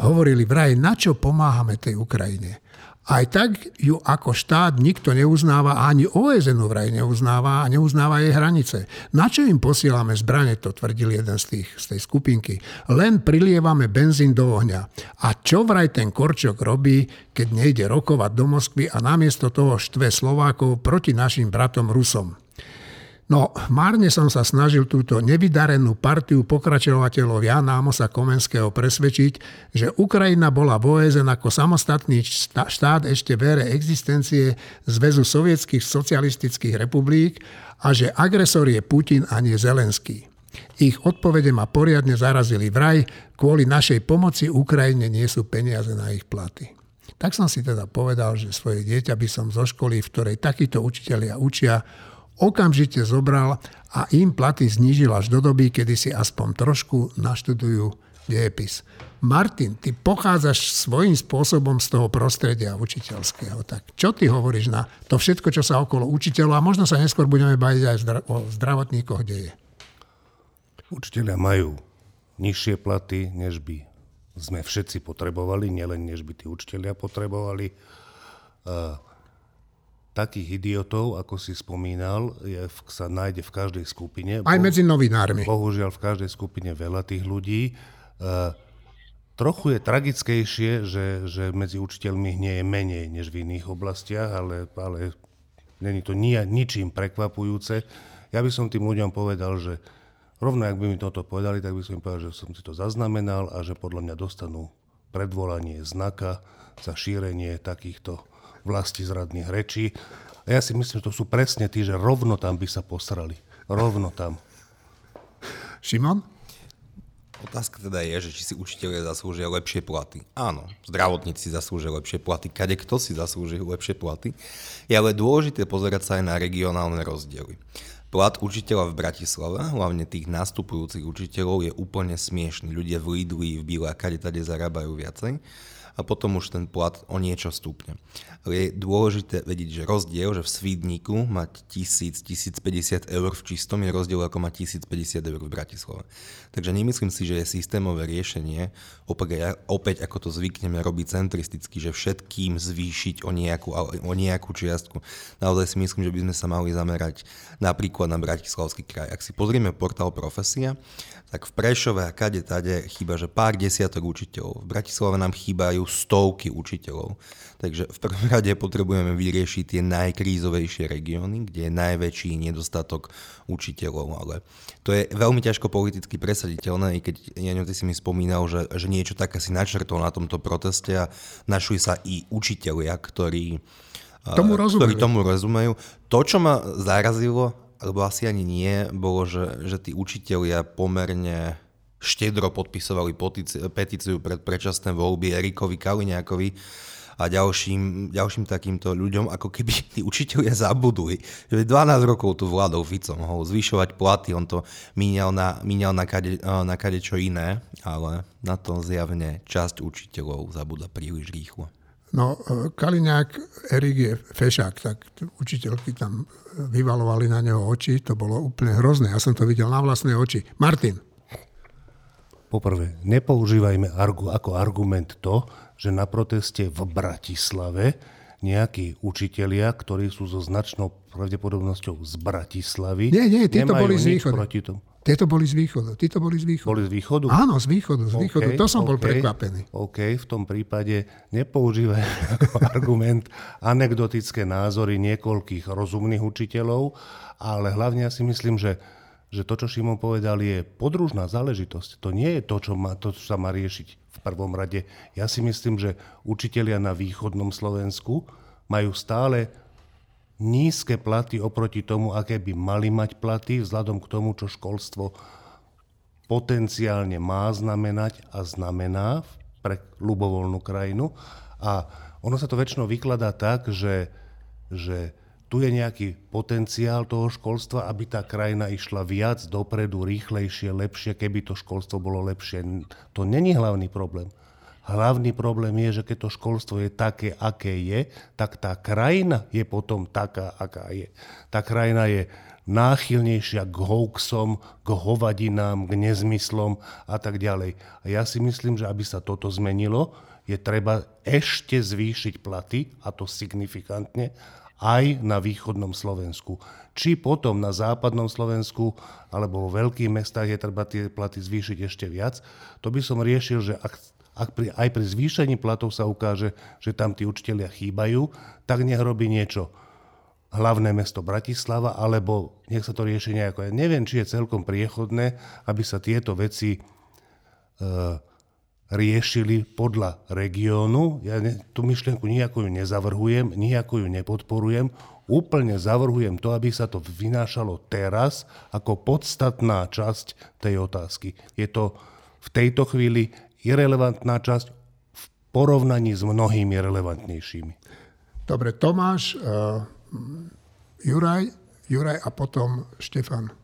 Hovorili vraj, na čo pomáhame tej Ukrajine. Aj tak ju ako štát nikto neuznáva, ani OSN vraj neuznáva a neuznáva jej hranice. Na čo im posielame zbrane, to tvrdil jeden z, tých, z tej skupinky. Len prilievame benzín do ohňa. A čo vraj ten Korčok robí, keď nejde rokovať do Moskvy a namiesto toho štve Slovákov proti našim bratom Rusom? No, márne som sa snažil túto nevydarenú partiu pokračovateľov Jana Amosa Komenského presvedčiť, že Ukrajina bola v OSN ako samostatný štát ešte vere existencie Zväzu sovietských socialistických republik a že agresor je Putin a nie Zelenský. Ich odpovede ma poriadne zarazili vraj, kvôli našej pomoci Ukrajine nie sú peniaze na ich platy. Tak som si teda povedal, že svoje dieťa by som zo školy, v ktorej takíto učitelia učia, okamžite zobral a im platy znížil až do doby, kedy si aspoň trošku naštudujú dejepis. Martin, ty pochádzaš svojím spôsobom z toho prostredia učiteľského. Tak čo ty hovoríš na to všetko, čo sa okolo učiteľov a možno sa neskôr budeme baviť aj o zdravotníkoch deje? Učiteľia majú nižšie platy, než by sme všetci potrebovali, nielen než by tí učiteľia potrebovali takých idiotov, ako si spomínal, je, sa nájde v každej skupine. Aj medzi novinármi. Bohužiaľ v každej skupine veľa tých ľudí. E, trochu je tragickejšie, že, že medzi učiteľmi nie je menej než v iných oblastiach, ale, ale není to ni, ničím prekvapujúce. Ja by som tým ľuďom povedal, že rovno ak by mi toto povedali, tak by som im povedal, že som si to zaznamenal a že podľa mňa dostanú predvolanie znaka za šírenie takýchto vlasti zradných rečí. A ja si myslím, že to sú presne tí, že rovno tam by sa posrali. Rovno tam. Šimon? Otázka teda je, že či si učiteľe zaslúžia lepšie platy. Áno, zdravotníci zaslúžia lepšie platy, kade kto si zaslúži lepšie platy. Je ale dôležité pozerať sa aj na regionálne rozdiely. Plat učiteľa v Bratislave, hlavne tých nastupujúcich učiteľov, je úplne smiešný. Ľudia v Lidli, v Bíle, kade tade zarábajú viacej a potom už ten plat o niečo stúpne. Je dôležité vedieť, že rozdiel, že v Svídniku mať 1000-1050 eur v čistom je rozdiel ako mať 1050 eur v Bratislave. Takže nemyslím si, že je systémové riešenie, opäť, opäť ako to zvykneme robiť centristicky, že všetkým zvýšiť o nejakú, o nejakú čiastku. Naozaj si myslím, že by sme sa mali zamerať napríklad na Bratislavský kraj. Ak si pozrieme portál Profesia, tak v Prešove a kade tade chýba, že pár desiatok učiteľov. V Bratislave nám chýbajú stovky učiteľov. Takže v prvom <laughs> rade potrebujeme vyriešiť tie najkrízovejšie regióny, kde je najväčší nedostatok učiteľov. Ale to je veľmi ťažko politicky presaditeľné, i keď Jaňo, ty si mi spomínal, že, že niečo také si načrtol na tomto proteste a našli sa i učiteľia, ktorí tomu rozumejú. ktorí tomu rozumejú. To, čo ma zarazilo, alebo asi ani nie, bolo, že, že tí učiteľia pomerne štedro podpisovali petíciu pred predčasné voľby Erikovi Kaliňákovi a ďalším, ďalším takýmto ľuďom, ako keby <laughs> tí učiteľia zabudli. Že 12 rokov tu vládol Fico, mohol zvyšovať platy, on to míňal na, míňal na, kade, na kade čo iné, ale na to zjavne časť učiteľov zabudla príliš rýchlo. No, e, Kaliňák, Erik je fešák, tak učiteľky tam vyvalovali na neho oči, to bolo úplne hrozné, ja som to videl na vlastné oči. Martin. Poprvé, nepoužívajme argu, ako argument to, že na proteste v Bratislave nejakí učitelia, ktorí sú so značnou pravdepodobnosťou z Bratislavy, nie, nie, títo boli z východu. proti tomu. Tieto boli z východu. Títo boli z východu. Boli z východu? Áno, z východu. Z východu. Okay, to som bol okay, prekvapený. OK, v tom prípade nepoužívaj <laughs> ako argument anekdotické názory niekoľkých rozumných učiteľov, ale hlavne ja si myslím, že, že to, čo Šimon povedal, je podružná záležitosť. To nie je to, čo, má, to, čo sa má riešiť v prvom rade. Ja si myslím, že učitelia na východnom Slovensku majú stále nízke platy oproti tomu, aké by mali mať platy, vzhľadom k tomu, čo školstvo potenciálne má znamenať a znamená pre ľubovoľnú krajinu. A ono sa to väčšinou vykladá tak, že, že tu je nejaký potenciál toho školstva, aby tá krajina išla viac dopredu, rýchlejšie, lepšie, keby to školstvo bolo lepšie. To není hlavný problém. Hlavný problém je, že keď to školstvo je také, aké je, tak tá krajina je potom taká, aká je. Tá krajina je náchylnejšia k hoaxom, k hovadinám, k nezmyslom a tak ďalej. A ja si myslím, že aby sa toto zmenilo, je treba ešte zvýšiť platy, a to signifikantne, aj na východnom Slovensku. Či potom na západnom Slovensku alebo vo veľkých mestách je treba tie platy zvýšiť ešte viac, to by som riešil, že ak pri, aj pri zvýšení platov sa ukáže, že tam tí učiteľia chýbajú, tak nech robí niečo hlavné mesto Bratislava, alebo nech sa to rieši nejako. Ja neviem, či je celkom priechodné, aby sa tieto veci e, riešili podľa regiónu. Ja ne, tú myšlienku nejako ju nezavrhujem, nejako ju nepodporujem. Úplne zavrhujem to, aby sa to vynášalo teraz ako podstatná časť tej otázky. Je to v tejto chvíli irrelevantná časť v porovnaní s mnohými relevantnejšími. Dobre, Tomáš, uh, Juraj, Juraj a potom Štefan.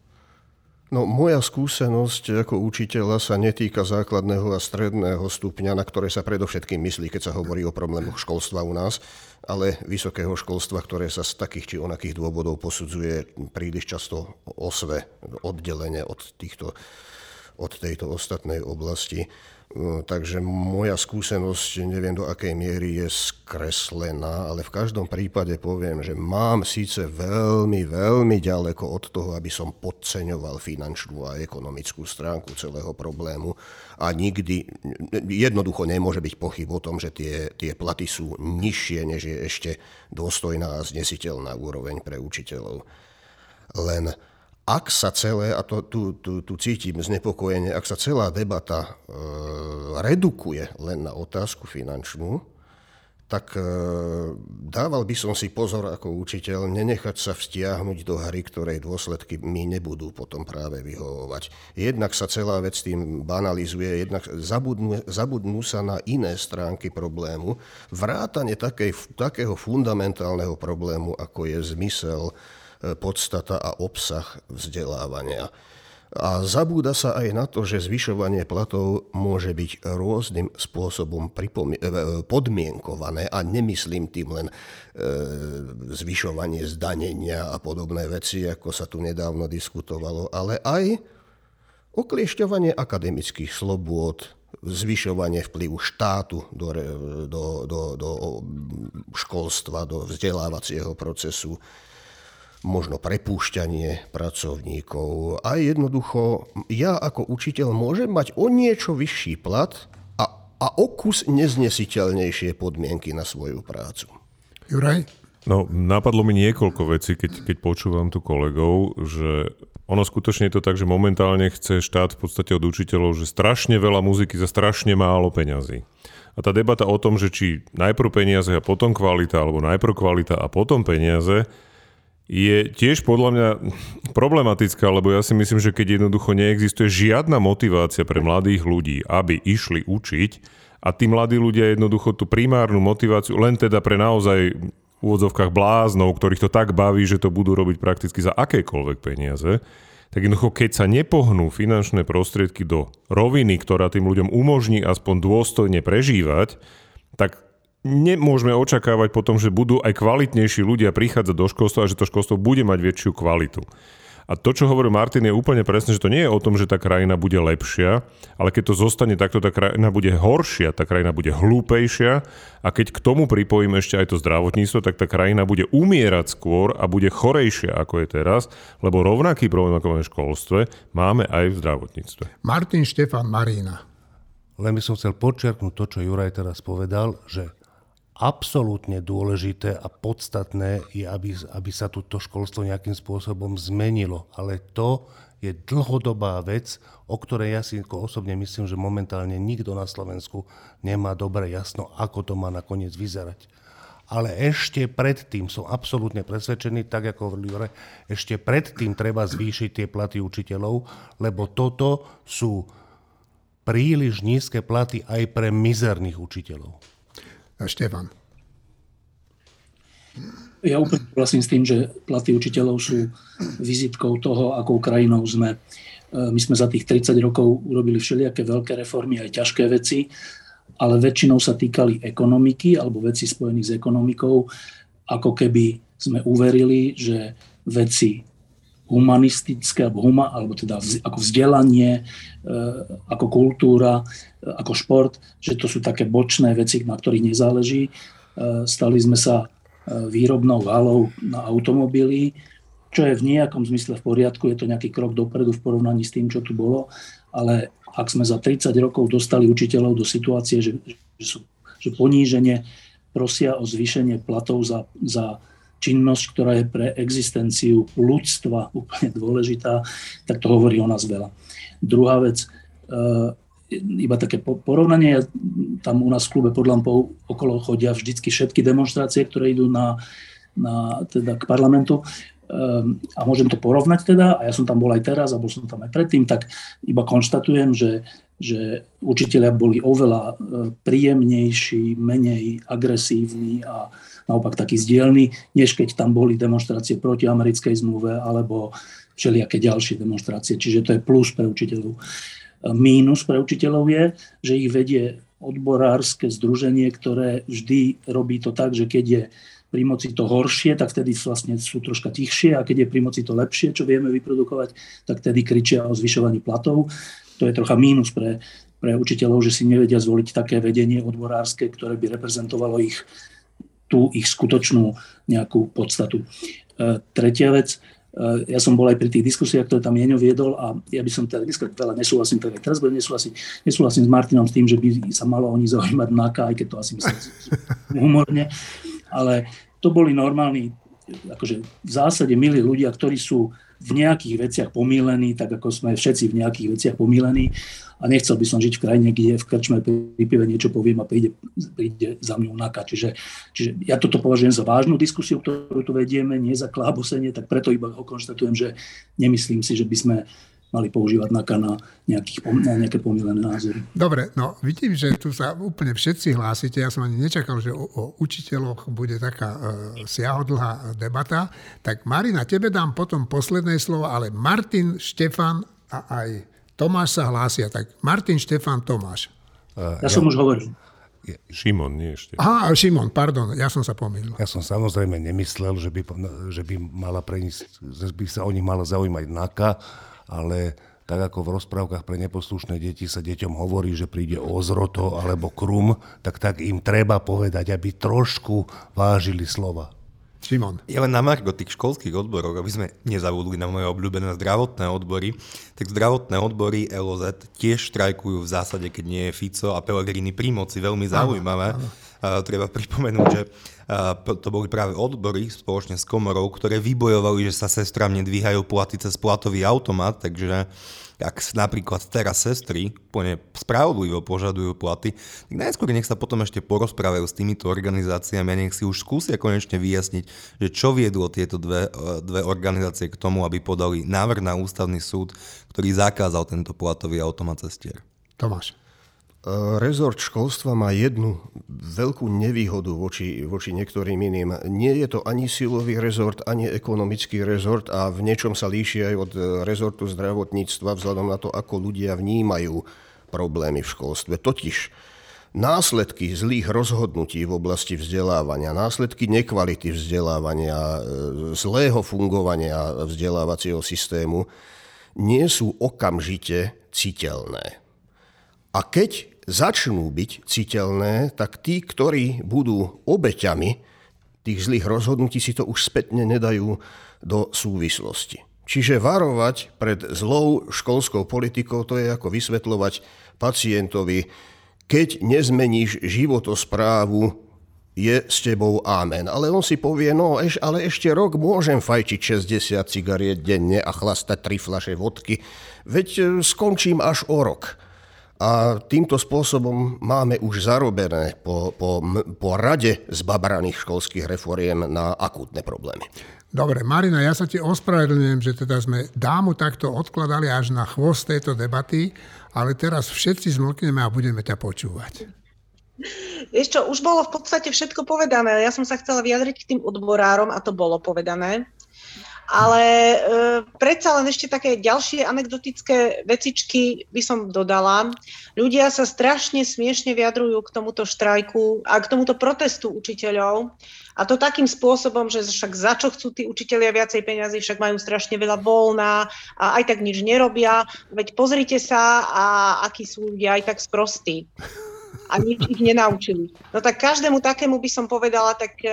No, moja skúsenosť ako učiteľa sa netýka základného a stredného stupňa, na ktoré sa predovšetkým myslí, keď sa hovorí o problémoch školstva u nás, ale vysokého školstva, ktoré sa z takých či onakých dôvodov posudzuje príliš často osve, oddelenie od, týchto, od tejto ostatnej oblasti. No, takže moja skúsenosť neviem do akej miery je skreslená, ale v každom prípade poviem, že mám síce veľmi, veľmi ďaleko od toho, aby som podceňoval finančnú a ekonomickú stránku celého problému a nikdy, jednoducho nemôže byť pochyb o tom, že tie, tie platy sú nižšie, než je ešte dôstojná a znesiteľná úroveň pre učiteľov. Len ak sa celé, a to, tu, tu, tu cítim znepokojenie, ak sa celá debata e, redukuje len na otázku finančnú, tak e, dával by som si pozor ako učiteľ nenechať sa vstiahnuť do hry, ktorej dôsledky mi nebudú potom práve vyhovovať. Jednak sa celá vec tým banalizuje, jednak zabudnú, zabudnú sa na iné stránky problému, vrátane takej, takého fundamentálneho problému, ako je zmysel podstata a obsah vzdelávania. A zabúda sa aj na to, že zvyšovanie platov môže byť rôznym spôsobom e, podmienkované a nemyslím tým len e, zvyšovanie zdanenia a podobné veci, ako sa tu nedávno diskutovalo, ale aj okliešťovanie akademických slobôd, zvyšovanie vplyvu štátu do, do, do, do školstva, do vzdelávacieho procesu, možno prepúšťanie pracovníkov a jednoducho ja ako učiteľ môžem mať o niečo vyšší plat a, a o kus neznesiteľnejšie podmienky na svoju prácu. Juraj? No, napadlo mi niekoľko vecí, keď, keď počúvam tu kolegov, že ono skutočne je to tak, že momentálne chce štát v podstate od učiteľov, že strašne veľa muziky za strašne málo peňazí. A tá debata o tom, že či najprv peniaze a potom kvalita, alebo najprv kvalita a potom peniaze, je tiež podľa mňa problematická, lebo ja si myslím, že keď jednoducho neexistuje žiadna motivácia pre mladých ľudí, aby išli učiť a tí mladí ľudia jednoducho tú primárnu motiváciu len teda pre naozaj v úvodzovkách bláznov, ktorých to tak baví, že to budú robiť prakticky za akékoľvek peniaze, tak jednoducho keď sa nepohnú finančné prostriedky do roviny, ktorá tým ľuďom umožní aspoň dôstojne prežívať, tak nemôžeme očakávať potom, že budú aj kvalitnejší ľudia prichádzať do školstva a že to školstvo bude mať väčšiu kvalitu. A to, čo hovorí Martin, je úplne presne, že to nie je o tom, že tá krajina bude lepšia, ale keď to zostane takto, tá krajina bude horšia, tá krajina bude hlúpejšia a keď k tomu pripojím ešte aj to zdravotníctvo, tak tá krajina bude umierať skôr a bude chorejšia, ako je teraz, lebo rovnaký problém, ako máme v školstve, máme aj v zdravotníctve. Martin Štefan Marína. Len by som chcel podčiarknúť to, čo Juraj teraz povedal, že absolútne dôležité a podstatné je, aby, aby sa toto školstvo nejakým spôsobom zmenilo. Ale to je dlhodobá vec, o ktorej ja si osobne myslím, že momentálne nikto na Slovensku nemá dobre jasno, ako to má nakoniec vyzerať. Ale ešte predtým som absolútne presvedčený, tak ako hovorili Jure, ešte predtým treba zvýšiť tie platy učiteľov, lebo toto sú príliš nízke platy aj pre mizerných učiteľov. Štefan. Ja úplne súhlasím s tým, že platy učiteľov sú vizitkou toho, akou krajinou sme. E, my sme za tých 30 rokov urobili všelijaké veľké reformy, aj ťažké veci, ale väčšinou sa týkali ekonomiky alebo veci spojených s ekonomikou, ako keby sme uverili, že veci humanistické, alebo, huma, alebo teda ako vzdelanie, e, ako kultúra, e, ako šport, že to sú také bočné veci, na ktorých nezáleží. E, stali sme sa výrobnou halou na automobily, čo je v nejakom zmysle v poriadku, je to nejaký krok dopredu v porovnaní s tým, čo tu bolo, ale ak sme za 30 rokov dostali učiteľov do situácie, že, že, sú, že poníženie prosia o zvýšenie platov za, za činnosť, ktorá je pre existenciu ľudstva úplne dôležitá, tak to hovorí o nás veľa. Druhá vec, eh, iba také porovnanie, tam u nás v klube pod lampou okolo chodia vždycky všetky demonstrácie, ktoré idú na, na, teda k parlamentu ehm, a môžem to porovnať teda, a ja som tam bol aj teraz a bol som tam aj predtým, tak iba konštatujem, že, že učiteľia boli oveľa eh, príjemnejší, menej agresívni a naopak taký zdielný, než keď tam boli demonstrácie proti americkej zmluve alebo všelijaké ďalšie demonstrácie. Čiže to je plus pre učiteľov. Mínus pre učiteľov je, že ich vedie odborárske združenie, ktoré vždy robí to tak, že keď je pri moci to horšie, tak vtedy vlastne sú troška tichšie a keď je pri moci to lepšie, čo vieme vyprodukovať, tak vtedy kričia o zvyšovaní platov. To je trocha mínus pre, pre učiteľov, že si nevedia zvoliť také vedenie odborárske, ktoré by reprezentovalo ich tú ich skutočnú nejakú podstatu. E, tretia vec, e, ja som bol aj pri tých diskusiách, ktoré tam Jeňo viedol a ja by som teda dneska veľa nesúhlasím, tak aj teraz budem nesúhlasiť. Nesúhlasím s Martinom s tým, že by sa malo oni zaujímať NAKA, aj keď to asi myslím <laughs> humorne, ale to boli normálni, akože v zásade milí ľudia, ktorí sú v nejakých veciach pomílení, tak ako sme všetci v nejakých veciach pomílení a nechcel by som žiť v krajine, kde v krčme pri niečo poviem a príde, príde za mňou naka. Čiže, čiže ja toto považujem za vážnu diskusiu, ktorú tu vedieme, nie za klábosenie, tak preto iba ho konštatujem, že nemyslím si, že by sme mali používať na, na, nejakých, na nejaké pomílené názory. Dobre, no vidím, že tu sa úplne všetci hlásite. Ja som ani nečakal, že o, o učiteľoch bude taká e, siahodlhá debata. Tak Marina, tebe dám potom posledné slovo, ale Martin, Štefan a aj Tomáš sa hlásia. Tak Martin, Štefan, Tomáš. Ja, ja som už hovoril. Šimon, nie ešte. Aha, Šimon, pardon, ja som sa pomýlil. Ja som samozrejme nemyslel, že by, že by, mala preniesť, že by sa o nich mala zaujímať NAKA, ale tak ako v rozprávkach pre neposlušné deti sa deťom hovorí, že príde ozroto alebo krum, tak tak im treba povedať, aby trošku vážili slova. Šimon. Ja len na margo tých školských odborov, aby sme nezabudli na moje obľúbené zdravotné odbory, tak zdravotné odbory LOZ tiež štrajkujú v zásade, keď nie je Fico a Pellegrini pri moci. Veľmi zaujímavé. Áno, áno. Treba pripomenúť, že to boli práve odbory spoločne s komorou, ktoré vybojovali, že sa sestram nedvíhajú platy cez platový automat, takže ak napríklad teraz sestry úplne spravodlivo požadujú platy, tak najskôr nech sa potom ešte porozprávajú s týmito organizáciami a nech si už skúsia konečne vyjasniť, že čo viedlo tieto dve, e, dve organizácie k tomu, aby podali návrh na ústavný súd, ktorý zakázal tento platový automat cestier. Tomáš. Rezort školstva má jednu veľkú nevýhodu voči, voči niektorým iným. Nie je to ani silový rezort, ani ekonomický rezort a v niečom sa líši aj od rezortu zdravotníctva vzhľadom na to, ako ľudia vnímajú problémy v školstve. Totiž následky zlých rozhodnutí v oblasti vzdelávania, následky nekvality vzdelávania, zlého fungovania vzdelávacieho systému nie sú okamžite citeľné. A keď začnú byť citeľné, tak tí, ktorí budú obeťami tých zlých rozhodnutí, si to už spätne nedajú do súvislosti. Čiže varovať pred zlou školskou politikou, to je ako vysvetľovať pacientovi, keď nezmeníš životosprávu, je s tebou amen. Ale on si povie, no eš, ale ešte rok môžem fajčiť 60 cigariet denne a chlastať tri flaše vodky, veď e, skončím až o rok. A týmto spôsobom máme už zarobené po, po, po rade zbabraných školských reforiem na akútne problémy. Dobre, Marina, ja sa ti ospravedlňujem, že teda sme dámu takto odkladali až na chvost tejto debaty, ale teraz všetci zmlkneme a budeme ťa počúvať. Vieš čo, už bolo v podstate všetko povedané. Ja som sa chcela vyjadriť k tým odborárom a to bolo povedané. Ale e, predsa len ešte také ďalšie anekdotické vecičky by som dodala. Ľudia sa strašne smiešne vyjadrujú k tomuto štrajku a k tomuto protestu učiteľov. A to takým spôsobom, že však za čo chcú tí učiteľia viacej peniazy, však majú strašne veľa voľná a aj tak nič nerobia. Veď pozrite sa, a akí sú ľudia aj tak sprostí a nič ich nenaučili. No tak každému takému by som povedala, tak e,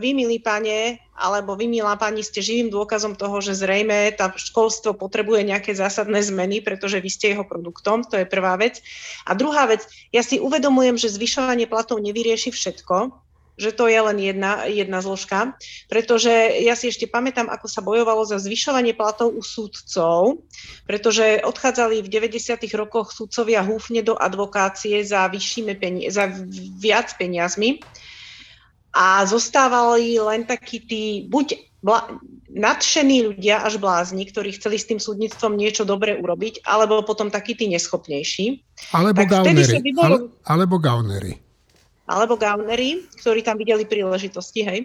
vy, milí pane, alebo vy, milá pani, ste živým dôkazom toho, že zrejme tá školstvo potrebuje nejaké zásadné zmeny, pretože vy ste jeho produktom, to je prvá vec. A druhá vec, ja si uvedomujem, že zvyšovanie platov nevyrieši všetko, že to je len jedna, jedna zložka, pretože ja si ešte pamätám, ako sa bojovalo za zvyšovanie platov u súdcov, pretože odchádzali v 90. rokoch súdcovia húfne do advokácie za, vyššími peni- za viac peniazmi a zostávali len takí tí, buď bla- nadšení ľudia až blázni, ktorí chceli s tým súdnictvom niečo dobre urobiť, alebo potom takí tí neschopnejší. Alebo tak gaunery. Vybolo... Ale, alebo gaunery alebo gaunery, ktorí tam videli príležitosti. Hej.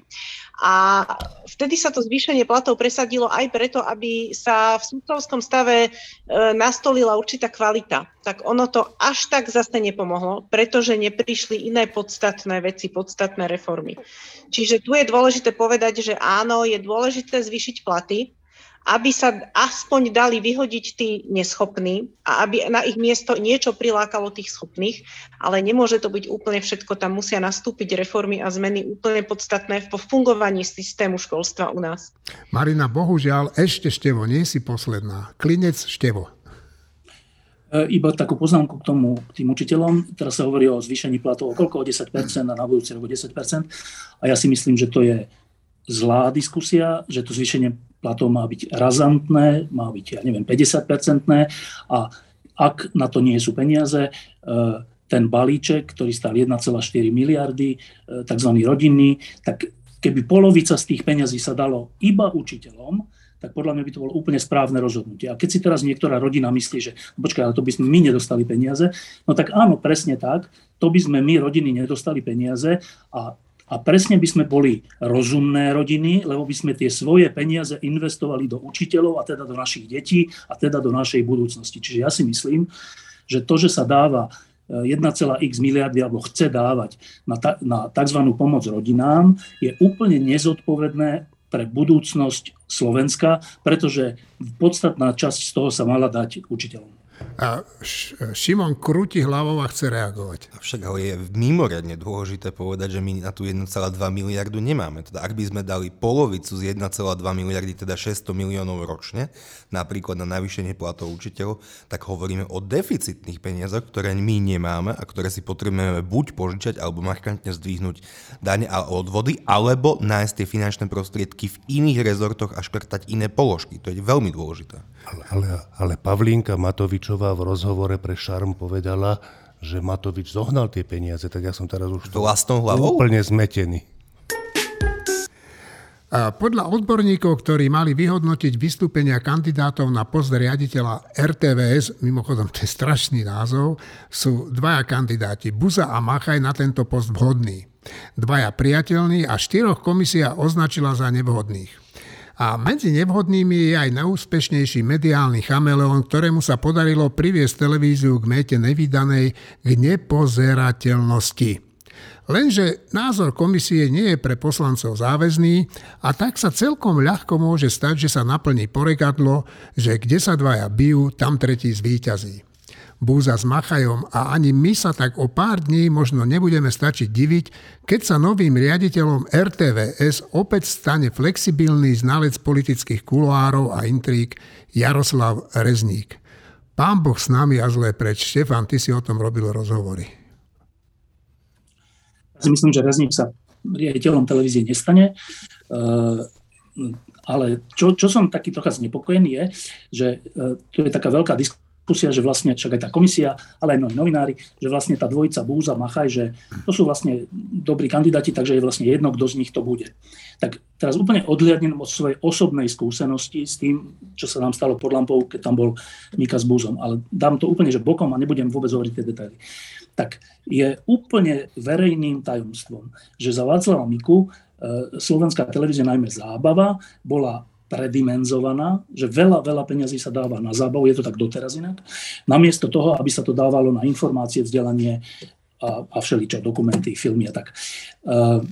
A vtedy sa to zvýšenie platov presadilo aj preto, aby sa v súdcovskom stave e, nastolila určitá kvalita. Tak ono to až tak zase nepomohlo, pretože neprišli iné podstatné veci, podstatné reformy. Čiže tu je dôležité povedať, že áno, je dôležité zvýšiť platy, aby sa aspoň dali vyhodiť tí neschopní a aby na ich miesto niečo prilákalo tých schopných, ale nemôže to byť úplne všetko, tam musia nastúpiť reformy a zmeny úplne podstatné v fungovaní systému školstva u nás. Marina, bohužiaľ, ešte Števo, nie si posledná. Klinec Števo. E, iba takú poznámku k tomu, k tým učiteľom. Teraz sa hovorí o zvýšení platov o koľko? O 10% a na budúci rok o 10%. A ja si myslím, že to je zlá diskusia, že to zvýšenie platov má byť razantné, má byť, ja neviem, 50-percentné a ak na to nie sú peniaze, e, ten balíček, ktorý stal 1,4 miliardy, e, tzv. rodinný, tak keby polovica z tých peniazí sa dalo iba učiteľom, tak podľa mňa by to bolo úplne správne rozhodnutie. A keď si teraz niektorá rodina myslí, že no počkaj, ale to by sme my nedostali peniaze, no tak áno, presne tak, to by sme my rodiny nedostali peniaze a a presne by sme boli rozumné rodiny, lebo by sme tie svoje peniaze investovali do učiteľov a teda do našich detí a teda do našej budúcnosti. Čiže ja si myslím, že to, že sa dáva 1,x eh, miliardy alebo chce dávať na, na tzv. pomoc rodinám, je úplne nezodpovedné pre budúcnosť Slovenska, pretože podstatná časť z toho sa mala dať učiteľom. A Šimon krúti hlavou a chce reagovať. Však ale je mimoriadne dôležité povedať, že my na tú 1,2 miliardu nemáme. Teda ak by sme dali polovicu z 1,2 miliardy, teda 600 miliónov ročne, napríklad na navýšenie platov učiteľov, tak hovoríme o deficitných peniazoch, ktoré my nemáme a ktoré si potrebujeme buď požičať, alebo markantne zdvihnúť dane a odvody, alebo nájsť tie finančné prostriedky v iných rezortoch a škrtať iné položky. To je veľmi dôležité. Ale, ale, ale Pavlínka Matovičová v rozhovore pre Šarm povedala, že Matovič zohnal tie peniaze, tak ja som teraz už vlastnou hlavou? úplne zmetený. Podľa odborníkov, ktorí mali vyhodnotiť vystúpenia kandidátov na post riaditeľa RTVS, mimochodom to je strašný názov, sú dvaja kandidáti, Buza a Machaj na tento post vhodní. Dvaja priateľní a štyroch komisia označila za nevhodných. A medzi nevhodnými je aj najúspešnejší mediálny chameleón, ktorému sa podarilo priviesť televíziu k mete nevydanej k nepozerateľnosti. Lenže názor komisie nie je pre poslancov záväzný a tak sa celkom ľahko môže stať, že sa naplní porekadlo, že kde sa dvaja bijú, tam tretí zvíťazí. Búza s Machajom a ani my sa tak o pár dní možno nebudeme stačiť diviť, keď sa novým riaditeľom RTVS opäť stane flexibilný znalec politických kuloárov a intrík Jaroslav Rezník. Pán Boh s nami a zlé preč. Štefan, ty si o tom robil rozhovory. Myslím, že Rezník sa riaditeľom televízie nestane. Uh, ale čo, čo som taký trocha znepokojený je, že uh, tu je taká veľká diskusia diskusia, že vlastne, však aj tá komisia, ale aj mnohí novinári, že vlastne tá dvojica Búza, Machaj, že to sú vlastne dobrí kandidáti, takže je vlastne jedno, kto z nich to bude. Tak teraz úplne odhliadnem od svojej osobnej skúsenosti s tým, čo sa nám stalo pod lampou, keď tam bol Mika s Búzom, ale dám to úplne, že bokom a nebudem vôbec hovoriť tie detaily. Tak je úplne verejným tajomstvom, že za Václava Miku e, slovenská televízia, najmä zábava, bola predimenzovaná, že veľa, veľa peňazí sa dáva na zábavu, je to tak doteraz inak, namiesto toho, aby sa to dávalo na informácie, vzdelanie a, a všeličo, dokumenty, filmy a tak. Uh,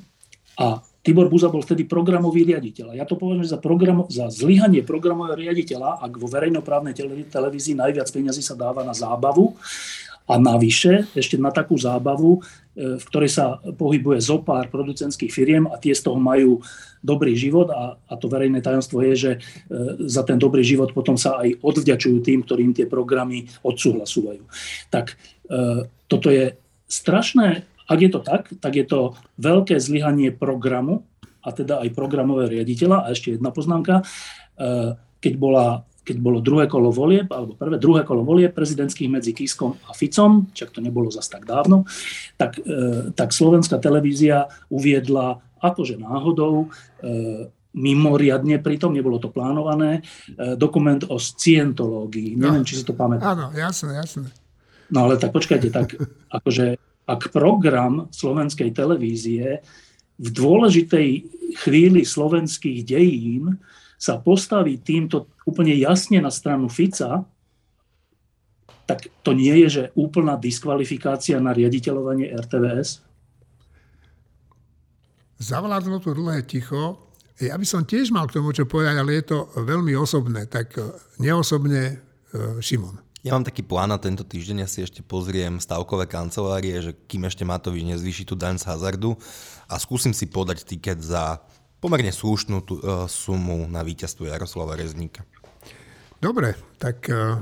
a Tibor Buza bol vtedy programový riaditeľ. A ja to považujem za, program, za zlyhanie programového riaditeľa, ak vo verejnoprávnej televízii najviac peňazí sa dáva na zábavu a navyše ešte na takú zábavu, e, v ktorej sa pohybuje zo pár producentských firiem a tie z toho majú dobrý život a, a to verejné tajomstvo je, že e, za ten dobrý život potom sa aj odvďačujú tým, ktorým tie programy odsúhlasujú. Tak e, toto je strašné, ak je to tak, tak je to veľké zlyhanie programu a teda aj programového riaditeľa. A ešte jedna poznámka. Keď bola keď bolo druhé kolo volieb, alebo prvé, druhé kolo volieb prezidentských medzi Kiskom a Ficom, čak to nebolo zas tak dávno, tak, e, tak slovenská televízia uviedla akože náhodou e, mimoriadne pritom, nebolo to plánované, e, dokument o scientológii. No, Neviem, či si to pamätáš. Áno, jasné, jasné. No ale tak počkajte, tak <laughs> akože ak program slovenskej televízie v dôležitej chvíli slovenských dejín sa postaví týmto úplne jasne na stranu Fica, tak to nie je, že úplná diskvalifikácia na riaditeľovanie RTVS? Zavládlo tu dlhé ticho. Ja by som tiež mal k tomu čo povedať, ale je to veľmi osobné. Tak e, neosobne e, Šimon. Ja mám taký plán na tento týždeň, ja si ešte pozriem stavkové kancelárie, že kým ešte Matovič nezvýši tú daň z hazardu a skúsim si podať tiket za pomerne slušnú tú, uh, sumu na víťazstvo Jaroslava Rezníka. Dobre, tak uh,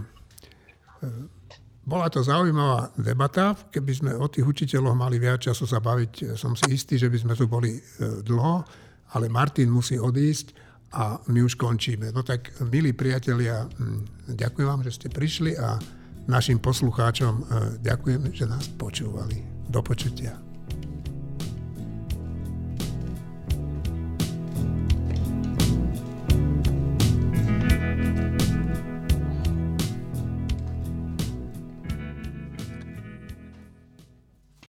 bola to zaujímavá debata. Keby sme o tých učiteľoch mali viac času sa baviť, som si istý, že by sme tu boli uh, dlho, ale Martin musí odísť a my už končíme. No tak, milí priatelia, ďakujem vám, že ste prišli a našim poslucháčom ďakujem, že nás počúvali. Do počutia.